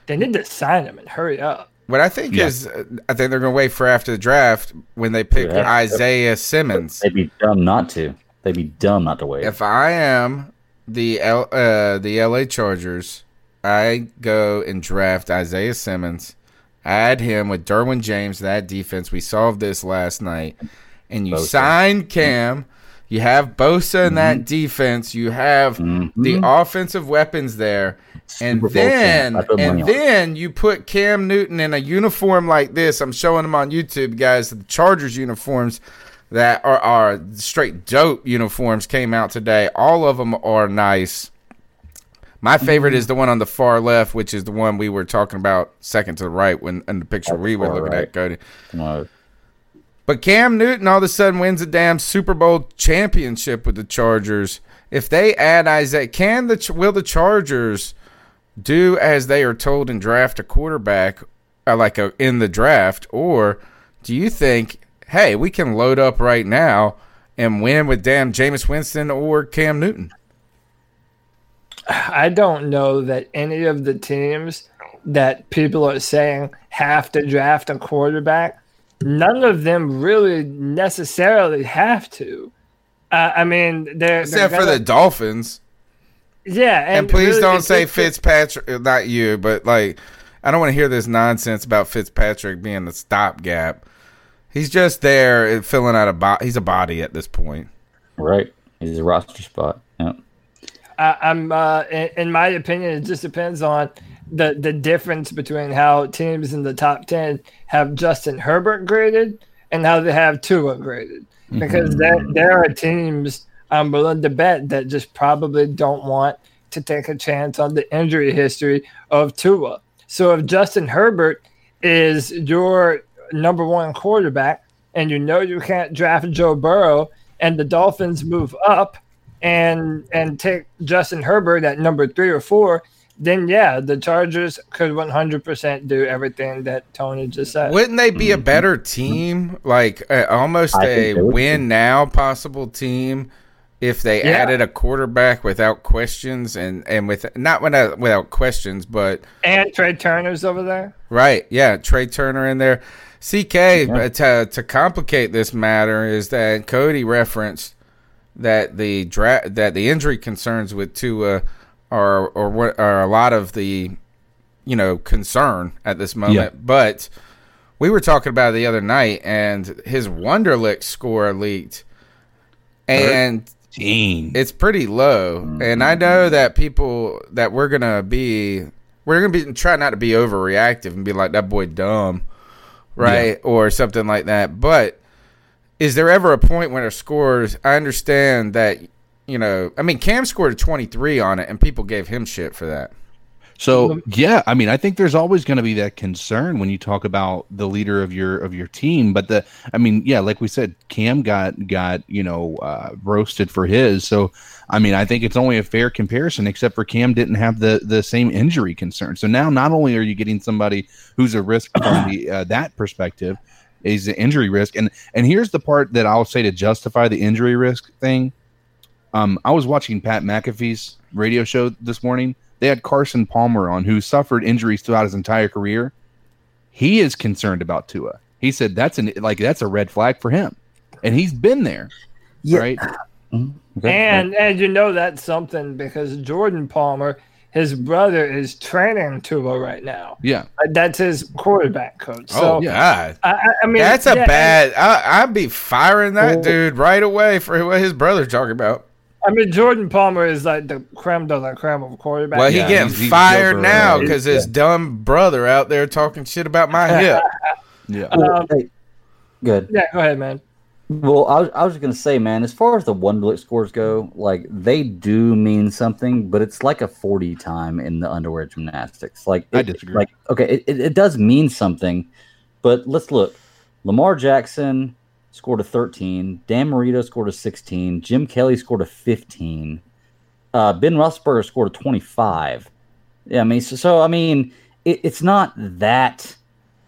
They need to sign him and hurry up. What I think Yeah. is, uh, I think they're going to wait for after the draft when they pick Yeah. Isaiah Simmons. They'd be dumb not to. They'd be dumb not to wait. If I am the L, uh, the LA Chargers, I go and draft Isaiah Simmons, add him with Derwin James, that defense. We solved this last night, and you Bosa. sign Cam. You have Bosa in Mm-hmm. that defense. You have the offensive weapons there, and Super Bowl then champ. I put money and then you put Cam Newton in a uniform like this. I'm showing them on YouTube, guys. The Chargers uniforms that are, are straight dope uniforms came out today. All of them are nice. My favorite is the one on the far left, which is the one we were talking about second to the right when in the picture we were looking right. at, Cody. No. But Cam Newton all of a sudden wins a damn Super Bowl championship with the Chargers. If they add Isaiah, can the will the Chargers do as they are told and draft a quarterback, uh, like a, in the draft, or do you think, hey, we can load up right now and win with damn Jameis Winston or Cam Newton? I don't know that any of the teams that people are saying have to draft a quarterback, none of them really necessarily have to. Uh, I mean, they're, they're Except for gonna- the Dolphins. yeah, and, And, please really, don't say it's- Fitzpatrick, uh, not you, but like, I don't want to hear this nonsense about Fitzpatrick being the stopgap. He's just there uh, filling out a body. He's a body at this point. Right. He's a roster spot. Yeah. I, I'm uh, in, in my opinion, it just depends on the the difference between how teams in the top ten have Justin Herbert graded and how they have Tua graded. Mm-hmm. Because there there are teams I'm willing to bet that just probably don't want to take a chance on the injury history of Tua. So if Justin Herbert is your number one quarterback and you know you can't draft Joe Burrow and the Dolphins move up and and take Justin Herbert at number three or four, then yeah, the Chargers could 100% do everything that Tony just said. Wouldn't they be a better team? Like uh, almost I a think they win now possible team if they Yeah. added a quarterback without questions and and with not without without questions, but And Trai Turner's over there. right, yeah, Trai Turner in there. CK uh, to to complicate this matter is that Cody referenced that the dra- that the injury concerns with Tua are or what are a lot of the you know concern at this moment, Yeah. but we were talking about it the other night, and his Wonderlic score leaked, and it's pretty low. And I know that people that we're gonna be, we're gonna be try not to be overreactive and be like that boy dumb, right, or something like that. But is there ever a point when it scores? I understand that. You know, I mean, Cam scored a 23 on it, and people gave him shit for that. So yeah, I mean, I think there's always going to be that concern when you talk about the leader of your of your team. But the, I mean, yeah, like we said, Cam got got you know uh, roasted for his. So I mean, I think it's only a fair comparison, except for Cam didn't have the the same injury concern. So now, not only are you getting somebody who's a risk from the uh, that perspective, is the injury risk, and and here's the part that I'll say to justify the injury risk thing. Um, I was watching Pat McAfee's radio show this morning. They had Carson Palmer on, who suffered injuries throughout his entire career. He is concerned about Tua. He said that's an like that's a red flag for him, and he's been there, right? And and you know that's something because Jordan Palmer, his brother, is training Tua right now. Yeah. Uh, That's his quarterback coach. oh So God, I, I- I mean that's a yeah, bad. I, I'd be firing that Oh. dude right away for what his brother's talking about. I mean Jordan Palmer is like the creme de la creme of quarterback. Well, he getting fired now because his Yeah. dumb brother out there talking shit about my hip. yeah. Um, Good. yeah, go ahead, man. Well, I was, I was going to say, man, as far as the Wonderlic scores go, like they do mean something, but it's like a 40 time in the underwear gymnastics. Like, I it- disagree. Like, okay, it, it, it does mean something, but let's look. Lamar Jackson scored a 13. Dan Marino scored a 16. Jim Kelly scored a 15. Uh, ben Roethlisberger scored a 25. Yeah, I mean, so, so I mean, it, it's not that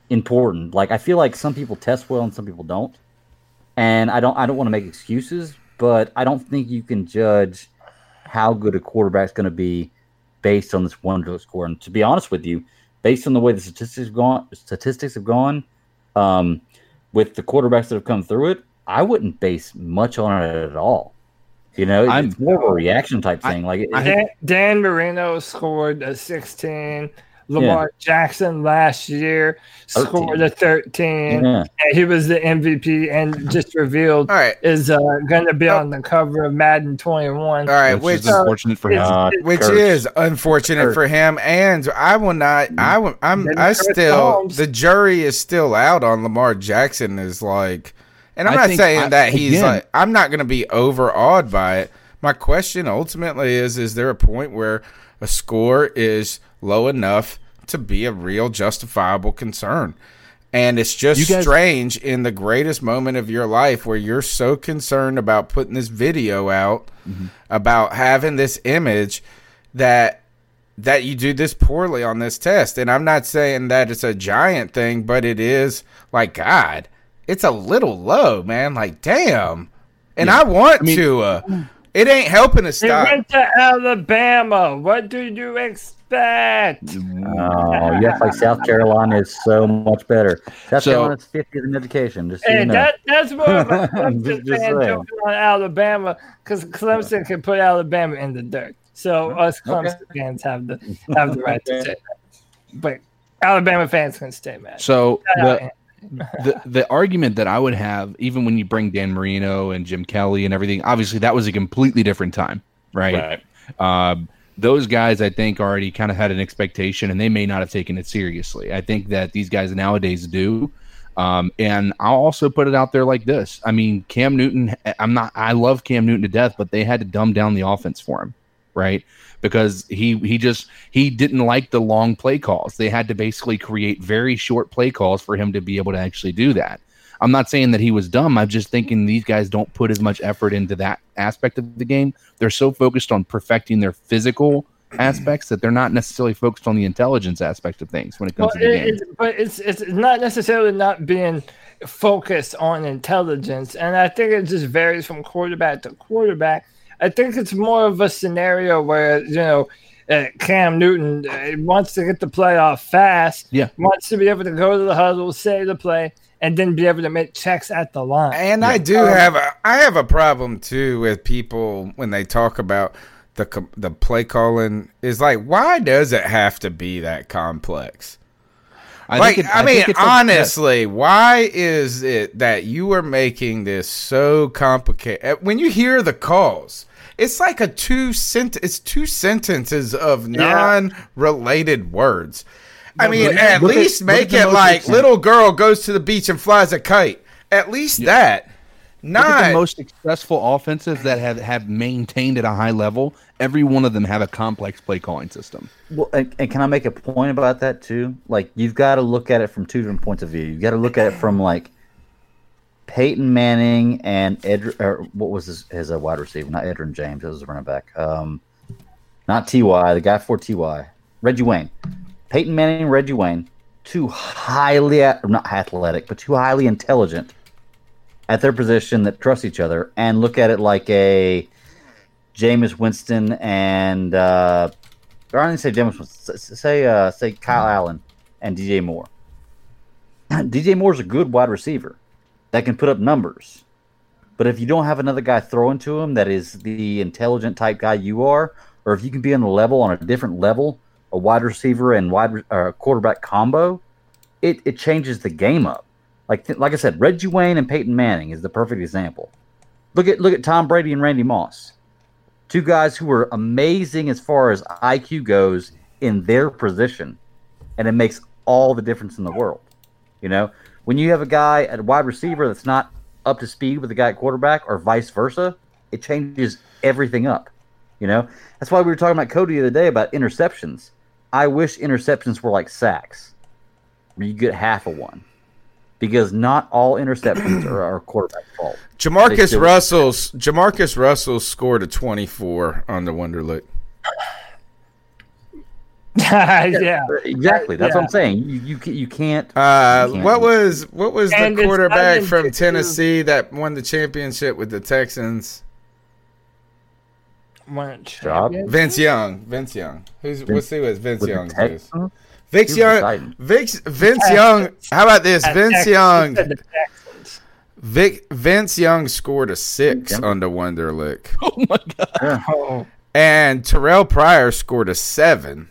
important. Like, I feel like some people test well and some people don't and I don't I don't want to make excuses, but I don't think you can judge how good a quarterback's going to be based on this one drill score. And to be honest with you, based on the way the statistics have gone, statistics have gone, um, with the quarterbacks that have come through it, I wouldn't base much on it at all. You know, I'm- it's more of a reaction type thing. like, it, Dan, Dan Marino scored a 16. Lamar Jackson last year scored a 13. Yeah. And he was the MVP and just revealed All right. is uh, going to be on the cover of Madden 21. All right, which is unfortunate for him. it's- which it's- is unfortunate for him. And I will not. I will. I'm. Then I Chris still. Mahomes. The jury is still out on Lamar Jackson. Is like, and I'm I not saying I- that he's again- like. I'm not going to be overawed by it. My question ultimately is: Is there a point where a score is low enough to be a real justifiable concern? And it's just guys- strange in the greatest moment of your life where you're so concerned about putting this video out, Mm-hmm. about having this image that that you do this poorly on this test. And I'm not saying that it's a giant thing, but it is like God, it's a little low, man. Like damn. And I want to. Uh, it ain't helping to He stop. went to Alabama. What do you expect? oh, you act like South Carolina is so much better. South So- Carolina's 50th in education. Just so you know. that, that's more of a I'm Clemson just- just fan saying. on Alabama because Clemson can put Alabama in the dirt. So us Clemson fans have the have the right to say that. But Alabama fans can stay mad. So Shout the, the the argument that I would have, even when you bring Dan Marino and Jim Kelly and everything, obviously that was a completely different time, right? Um, those guys, I think, already kind of had an expectation, and they may not have taken it seriously. I think that these guys nowadays do. Um, and I'll also put it out there like this: I mean, Cam Newton. I'm not. I love Cam Newton to death, but they had to dumb down the offense for him, right? Because he he just he didn't like the long play calls. They had to basically create very short play calls for him to be able to actually do that. I'm not saying that he was dumb. I'm just thinking these guys don't put as much effort into that aspect of the game. They're so focused on perfecting their physical aspects that they're not necessarily focused on the intelligence aspect of things when it comes Well, to the it- game. it's, but it's it's not necessarily not being focused on intelligence, and I think it just varies from quarterback to quarterback. I think it's more of a scenario where you know uh, Cam Newton uh, wants to get the play off fast, Yeah. wants to be able to go to the huddle, say the play, and then be able to make checks at the line. And I do Um, have a I have a problem too with people when they talk about the the play calling is like why does it have to be that complex? I like think it- I, I mean think it's like- honestly, why is it that you are making this so complicated? When you hear the calls, it's like a two sent it's two sentences of non-related words. I mean, look- at look least at make it like example- little girl goes to the beach and flies a kite. At least that. Look at Not the most successful offenses that have, have maintained at a high level. Every one of them have a complex play calling system. Well, and, and can I make a point about that too? Like, you've got to look at it from two different points of view. You've got to look at it from like Peyton Manning and Ed, or what was his, his uh, wide receiver? Not Edgerrin James. It was a running back. Um, not Ty, the guy for Ty, Reggie Wayne. Peyton Manning and Reggie Wayne, two highly not athletic, but two highly intelligent at their position that trust each other, and look at it like a Jameis Winston and uh, or I didn't say Jameis Winston. Say uh, say Kyle Allen and DJ Moore. DJ Moore's a good wide receiver that can put up numbers, but if you don't have another guy throwing to him that is the intelligent type guy you are, or if you can be on the level on a different level, a wide receiver and wide uh, quarterback combo, it, it changes the game up. Like like I said, Reggie Wayne and Peyton Manning is the perfect example. Look at look at Tom Brady and Randy Moss two guys who were amazing as far as IQ goes in their position, and it makes all the difference in the world. You know, when you have a guy at wide receiver that's not up to speed with the guy at quarterback, or vice versa, it changes everything up. You know, that's why we were talking about Cody the other day about interceptions. I wish interceptions were like sacks, where you get half of one, because not all interceptions are, are quarterback's fault. Jamarcus Russell's Jamarcus Russell scored a 24 on the Wonderlic. yeah, Exactly. That's what I'm saying. You you, you can't. Uh, you can't- what was what was the And it's not quarterback from pictures. Tennessee that won the championship with the Texans? One Job? Vince Young. Vince Young. Who's what's he was Vince with the Young's is? Vince He was the Young. Vince Vince Young. How about this? Vince Texas, Young. he said the Texans. Vic Vince Young scored a six Denver. on the Wonderlic, Oh my god! Oh, and Terrelle Pryor scored a seven.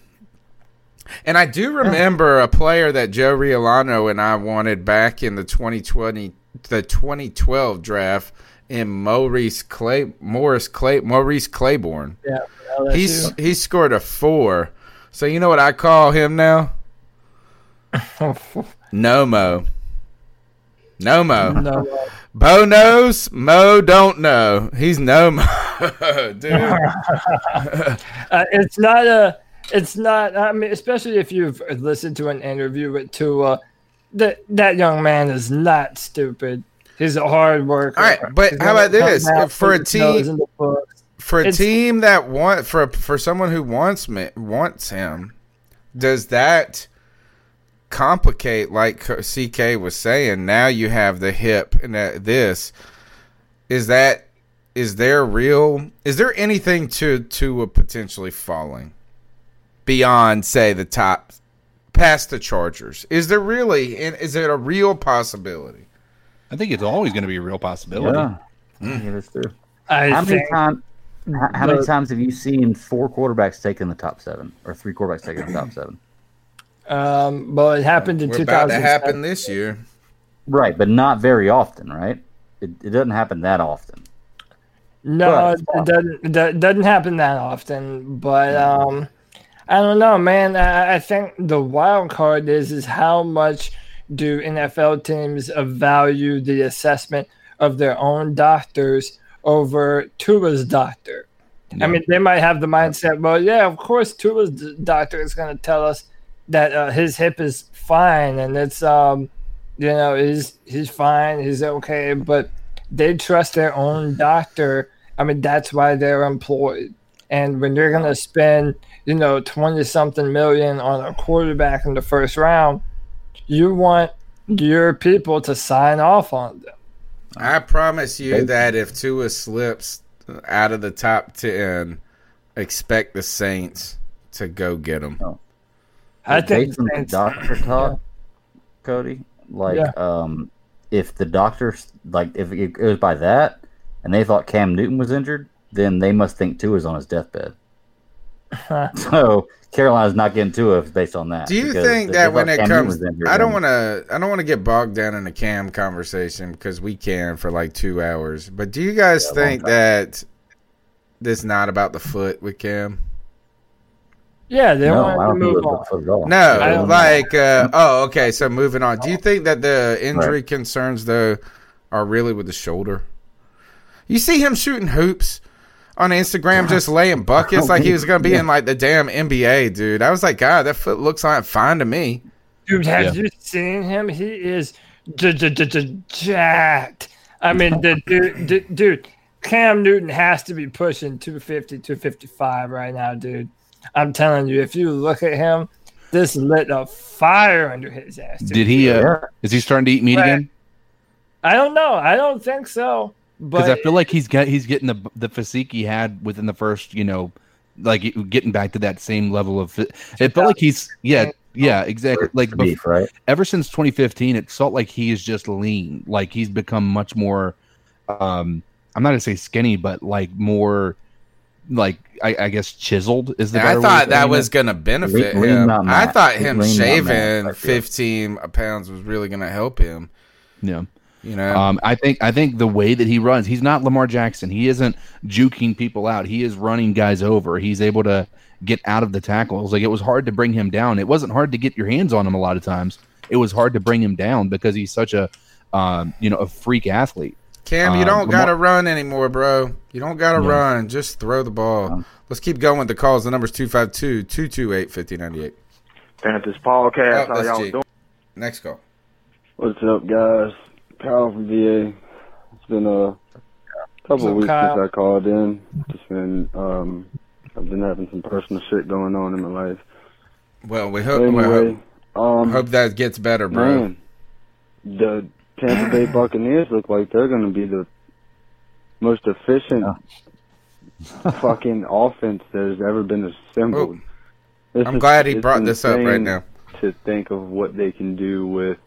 And I do remember a player that Joe Riolano and I wanted back in the 2020 the 2012 draft in Maurice Clay Morris Clay Maurice Claiborne. yeah. He's he scored a four. So you know what I call him now? No Mo. No Mo. no, Bo knows, Mo don't know. He's no Mo. Dude. uh, it's not a. It's not. I mean, especially if you've listened to an interview with Tua, that that young man is not stupid. He's a hard worker. All right, but He's how about this? come out, If for a put his nose team- in the books. For a It's- team that want for for someone who wants me wants him, does that complicate like CK was saying? Now you have the hip and that this is that is there real is there anything to to a potentially falling beyond say the top past the Chargers? Is there really and is it a real possibility? I think it's always going to be a real possibility. Yeah. yeah, that's true. I How many think times? How, how many times have you seen four quarterbacks taken the top seven, or three quarterbacks taken the top seven? Um, well, it happened in We're about to happen this year. Right, but not very often, right? It, it doesn't happen that often. No, it doesn't. That doesn't happen that often. But um, I don't know, man. I, I think the wild card is is how much do NFL teams value the assessment of their own doctors over Tua's doctor. I mean, they might have the mindset, well, yeah, of course, Tua's doctor is going to tell us that uh, his hip is fine and it's, um, you know, he's he's fine, he's okay, but they trust their own doctor. I mean, that's why they're employed. And when you're going to spend, you know, 20 something million on a quarterback in the first round, you want your people to sign off on them. I promise you that if Tua slips out of the top 10, expect the Saints to go get him. I think based on the doctor talk, Cody, like Yeah. um, if the doctors like if it goes by that, and they thought Cam Newton was injured, then they must think Tua's on his deathbed. so Carolina's not getting Tua based on that. Do you think that when it Cam comes, I don't want to, I don't want to get bogged down in a cam conversation because we can for like two hours. But do you guys Yeah, think that this not about the foot with Cam? Yeah, they No, want to don't think move on. the foot at all. No, like, uh, oh, okay. So moving on. Do you think that the injury concerns though are really with the shoulder? You see him shooting hoops on Instagram, just laying buckets like he was going to be in like the damn NBA, dude. I was like, God, that foot looks like fine to me. Dude, have Yeah. you seen him? He is jacked. I mean, the dude, d- dude, Cam Newton has to be pushing 250, 255 right now, dude. I'm telling you, if you look at him, this lit a fire under his ass. dude. Did he? Uh, Is he starting to eat meat Right. again? I don't know. I don't think so. Because I feel like he's got he's getting the the physique he had within the first, you know, like getting back to that same level of. It felt like he's yeah yeah exactly like bef- beef, right? ever since 2015, it felt like he is just lean. Like he's become much more. um I'm not gonna say skinny, but like more, like I, I guess chiseled is the. I thought that was it. going to benefit Lean- lean, him. not I thought him Lean, not mass, shaving I 15 pounds was really going to help him. yeah. You know, Um, I think I think the way that he runs, he's not Lamar Jackson. He isn't juking people out. He is running guys over. He's able to get out of the tackles. Like it was hard to bring him down. It wasn't hard to get your hands on him a lot of times. It was hard to bring him down because he's such a um, you know a freak athlete. Cam, you um, don't Lamar- got to run anymore, bro. You don't got to Yeah. run. Just throw the ball. Let's keep going with the calls. The number's 252 228 5098. Panthers podcast. Oh, How y'all G. doing? Next call. What's up, guys? Kyle from VA. It's been a couple up, weeks Kyle? since I called in. Just been, um, I've been having some personal shit going on in my life. Well, we hope, we anyway, hope, um, hope that gets better, bro. man, the Tampa Bay Buccaneers look like they're going to be the most efficient fucking offense that has ever been assembled. I'm is- glad he brought this up right now. To think of what they can do with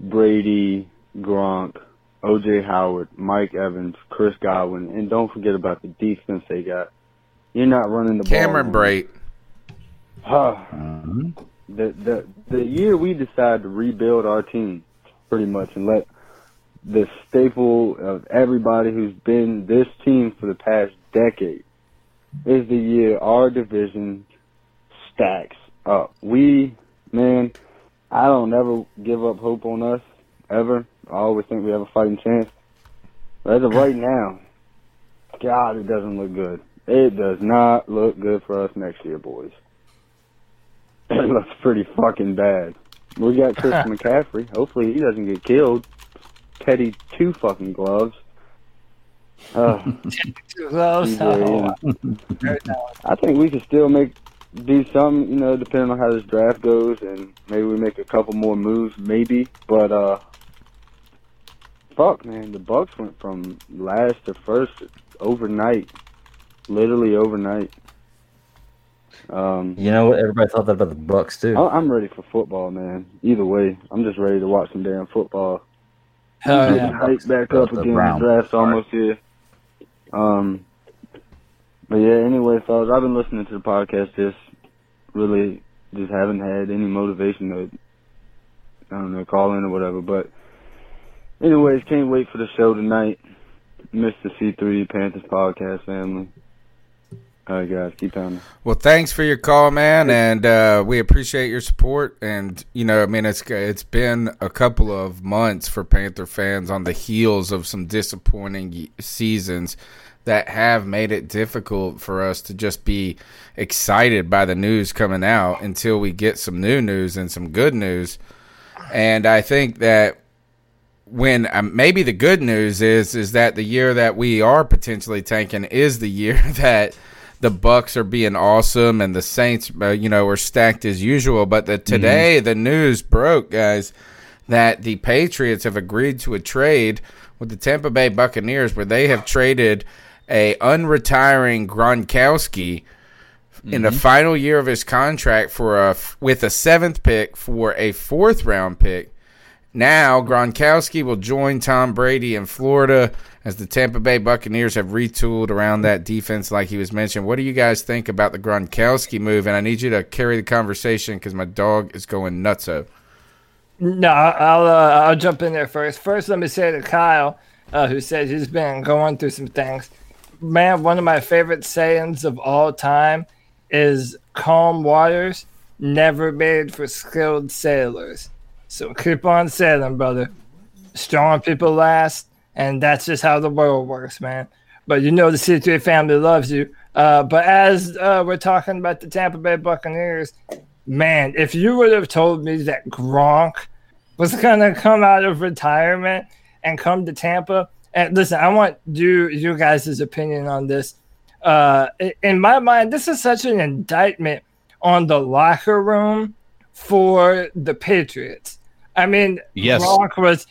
Brady, Gronk, OJ Howard, Mike Evans, Chris Godwin, and don't forget about the defense they got. You're not running the Cameron ball. Brait. Huh. Mhm. The the the year we decided to rebuild our team, pretty much, and let the staple of everybody who's been this team for the past decade is the year our division stacks up. We, man, I don't ever give up hope on us ever. I always think we have a fighting chance. But as of right now, God, it doesn't look good. It does not look good for us next year, boys. It looks pretty fucking bad. We got Chris McCaffrey. Hopefully he doesn't get killed. Teddy two fucking gloves. Uh, Two gloves. Oh, I think we can still make do some, you know, depending on how this draft goes, and maybe we make a couple more moves, maybe. But uh, fuck, man, the Bucks went from last to first overnight, literally overnight. Um, You know what? Everybody thought that about the Bucks too. I- I'm ready for football, man. Either way, I'm just ready to watch some damn football. hell Getting yeah. hyped back up again. The Browns. draft's almost here. Um, but yeah. Anyway, fellas, I've been listening to the podcast. Just really, just haven't had any motivation to, I don't know, call in or whatever. But anyways, can't wait for the show tonight. Mr. C3 Panthers podcast family. All right, guys, keep pounding. Well, thanks for your call, man, and uh, we appreciate your support. And you know, I mean, it's it's been a couple of months for Panther fans on the heels of some disappointing seasons that have made it difficult for us to just be excited by the news coming out until we get some new news and some good news. And I think that when um, maybe the good news is is that the year that we are potentially tanking is the year that the Bucks are being awesome and the Saints, uh, you know, are stacked as usual. But the, today the news broke, guys, that the Patriots have agreed to a trade with the Tampa Bay Buccaneers, where they have traded a unretiring Gronkowski in the final year of his contract for a with a seventh pick for a fourth round pick. Now Gronkowski will join Tom Brady in Florida as the Tampa Bay Buccaneers have retooled around that defense, like he was mentioned. What do you guys think about the Gronkowski move? And I need you to carry the conversation because my dog is going nuts. No, I'll uh, I'll jump in there first. First, let me say to Kyle, uh, who says he's been going through some things. Man, one of my favorite sayings of all time is "calm waters never made for skilled sailors." So keep on sailing, brother. Strong people last, and that's just how the world works, man. But you know the C3 family loves you. Uh, but as uh, we're talking about the Tampa Bay Buccaneers, man, if you would have told me that Gronk was gonna come out of retirement and come to Tampa, and listen, I want you you guys' opinion on this. Uh, in my mind, this is such an indictment on the locker room for the Patriots. I mean, Yes. Gronk was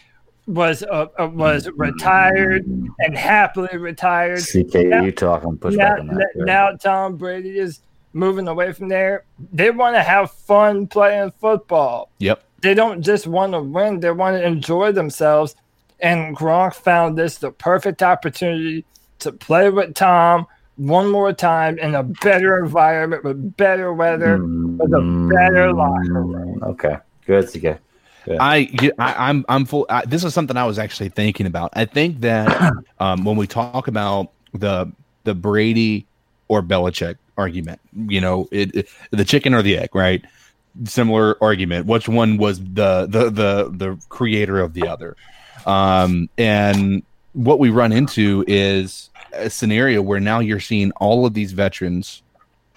was uh, uh, was retired and happily retired. CK, Now- you talking push now, back on that. now Tom Brady is moving away from there. They want to have fun playing football. Yep. They don't just want to win, they want to enjoy themselves. And Gronk found this the perfect opportunity to play with Tom one more time in a better environment with better weather, with a better locker room. Okay, good, CK. Good. I, I I'm I'm full. I, this is something I was actually thinking about. I think that um, when we talk about the the Brady or Belichick argument, you know, it, it- the chicken or the egg, right? Similar argument. Which one was the the the the creator of the other? Um, and what we run into is a scenario where now you're seeing all of these veterans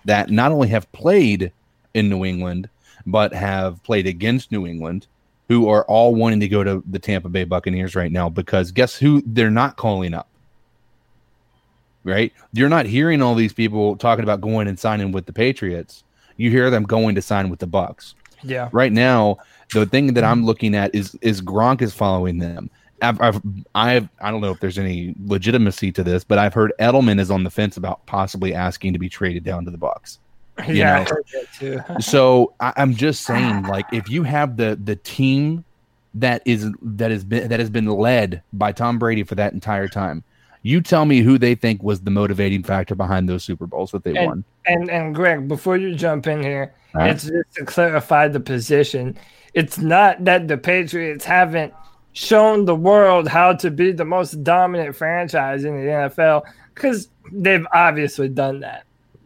that not only have played in New England, but have played against New England, who are all wanting to go to the Tampa Bay Buccaneers right now because guess who they're not calling up? Right? You're not hearing all these people talking about going and signing with the Patriots. You hear them going to sign with the Bucs. Yeah. Right now, the thing that I'm looking at is is Gronk is following them. I've, I've I've I don't know if there's any legitimacy to this, but I've heard Edelman is on the fence about possibly asking to be traded down to the Bucs. You yeah, I heard that too. so I, I'm just saying, like, if you have the the team that is that has been that has been led by Tom Brady for that entire time, you tell me who they think was the motivating factor behind those Super Bowls that they and, won. And and Greg, before you jump in here, right. it's just to clarify the position. It's not that the Patriots haven't shown the world how to be the most dominant franchise in the NFL because they've obviously done that.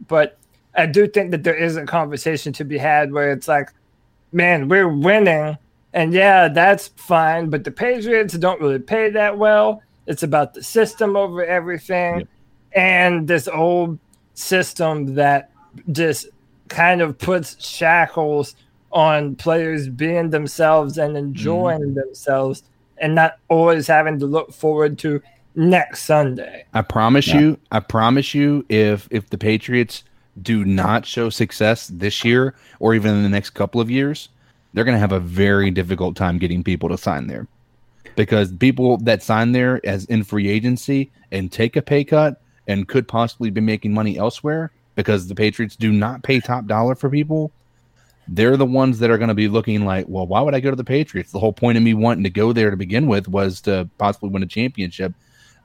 But I do think that there is a conversation to be had where it's like, man, we're winning, and yeah, that's fine. But the Patriots don't really pay that well. It's about the system over everything, and this old system that just kind of puts shackles on players being themselves and mm-hmm. enjoying themselves and not always having to look forward to next Sunday. I promise you, I promise you, if if the Patriots do not show success this year or even in the next couple of years, they're going to have a very difficult time getting people to sign there. Because people that sign there as in free agency and take a pay cut and could possibly be making money elsewhere because the Patriots do not pay top dollar for people, they're the ones that are going to be looking like, well, why would I go to the Patriots? The whole point of me wanting to go there to begin with was to possibly win a championship.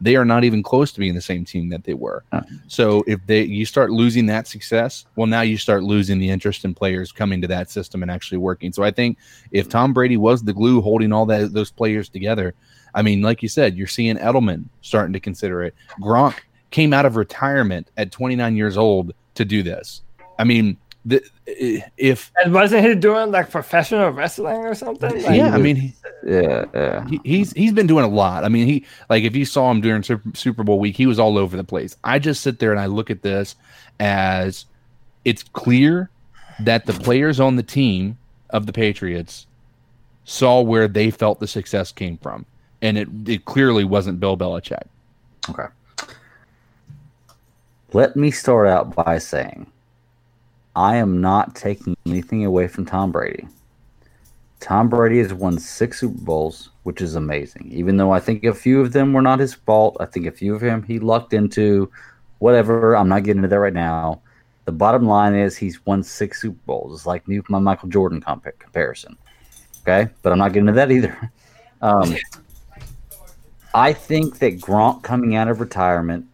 They are not even close to being the same team that they were. So if they you start losing that success, well, now you start losing the interest in players coming to that system and actually working. So I think if Tom Brady was the glue holding all that those players together, I mean, like you said, you're seeing Edelman starting to consider it. Gronk came out of retirement at 29 years old to do this. I mean, the, if And wasn't he doing like professional wrestling or something? Like, yeah, I mean, he, yeah, yeah. he, he's he's been doing a lot. I mean, he like if you saw him during Super, Super Bowl week, he was all over the place. I just sit there and I look at this as it's clear that the players on the team of the Patriots saw where they felt the success came from, and it it clearly wasn't Bill Belichick. Okay. Let me start out by saying I am not taking anything away from Tom Brady. Tom Brady has won six Super Bowls, which is amazing. Even though I think a few of them were not his fault, I think a few of them he lucked into. Whatever, I'm not getting into that right now. The bottom line is he's won six Super Bowls. It's like with my Michael Jordan comp- comparison. Okay, but I'm not getting into that either. Um, I think that Gronk coming out of retirement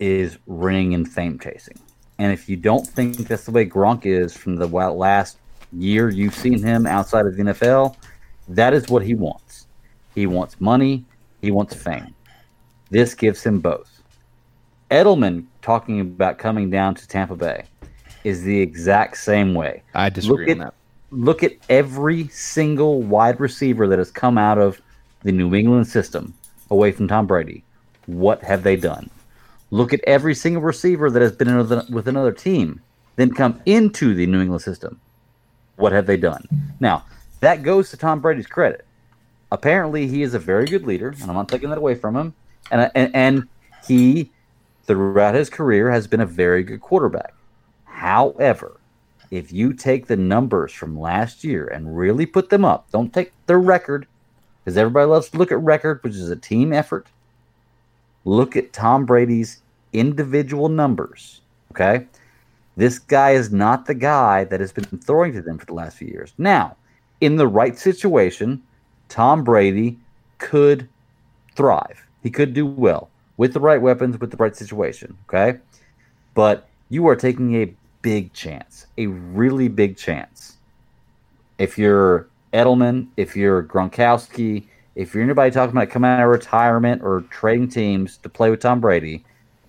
is ring and fame chasing. And if you don't think that's the way Gronk is from the last year you've seen him outside of the NFL, that is what he wants. He wants money, he wants fame. This gives him both. Edelman talking about coming down to Tampa Bay is the exact same way. I disagree look on at, that. Look at every single wide receiver that has come out of the New England system away from Tom Brady. What have they done? Look at every single receiver that has been another, with another team, then come into the New England system. What have they done? Now, that goes to Tom Brady's credit. Apparently, he is a very good leader, and I'm not taking that away from him. And, uh, and, and he, throughout his career, has been a very good quarterback. However, if you take the numbers from last year and really put them up, don't take their record, because everybody loves to look at record, which is a team effort. Look at Tom Brady's individual numbers. Okay. This guy is not the guy that has been throwing to them for the last few years. Now, in the right situation, Tom Brady could thrive. He could do well with the right weapons, with the right situation. Okay. But you are taking a big chance, a really big chance. If you're Edelman, if you're Gronkowski, if you're anybody talking about coming out of retirement or trading teams to play with Tom Brady,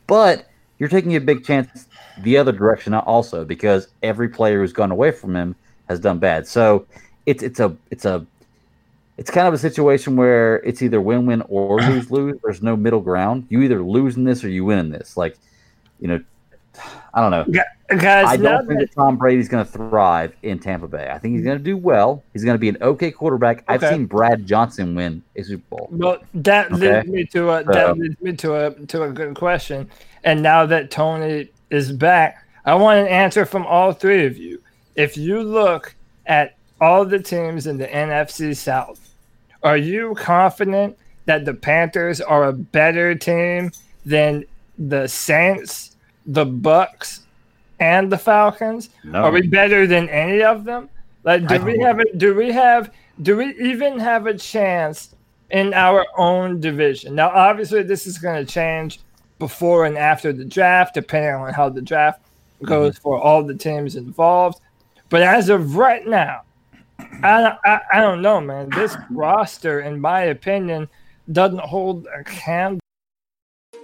but you're taking a big chance the other direction also because every player who's gone away from him has done bad. So it's it's a it's a it's kind of a situation where it's either win win or lose lose. There's no middle ground. You either lose in this or you win in this. Like, you know, I don't know. Guys, I don't think that- Tom Brady's going to thrive in Tampa Bay. I think he's going to do well. He's going to be an okay quarterback. I've seen Brad Johnson win a Super Bowl. Well, that Okay. leads me to a So- that leads me to a to a good question. And now that Tony is back, I want an answer from all three of you. If you look at all the teams in the NFC South, are you confident that the Panthers are a better team than the Saints, the Bucs, and the Falcons? No. Are we better than any of them? Like, do we have a, do we have do we even have a chance in our own division? Now, obviously, this is going to change before and after the draft, depending on how the draft goes mm-hmm. for all the teams involved. But as of right now, I, I, I don't know, man. This roster, in my opinion, doesn't hold a candle.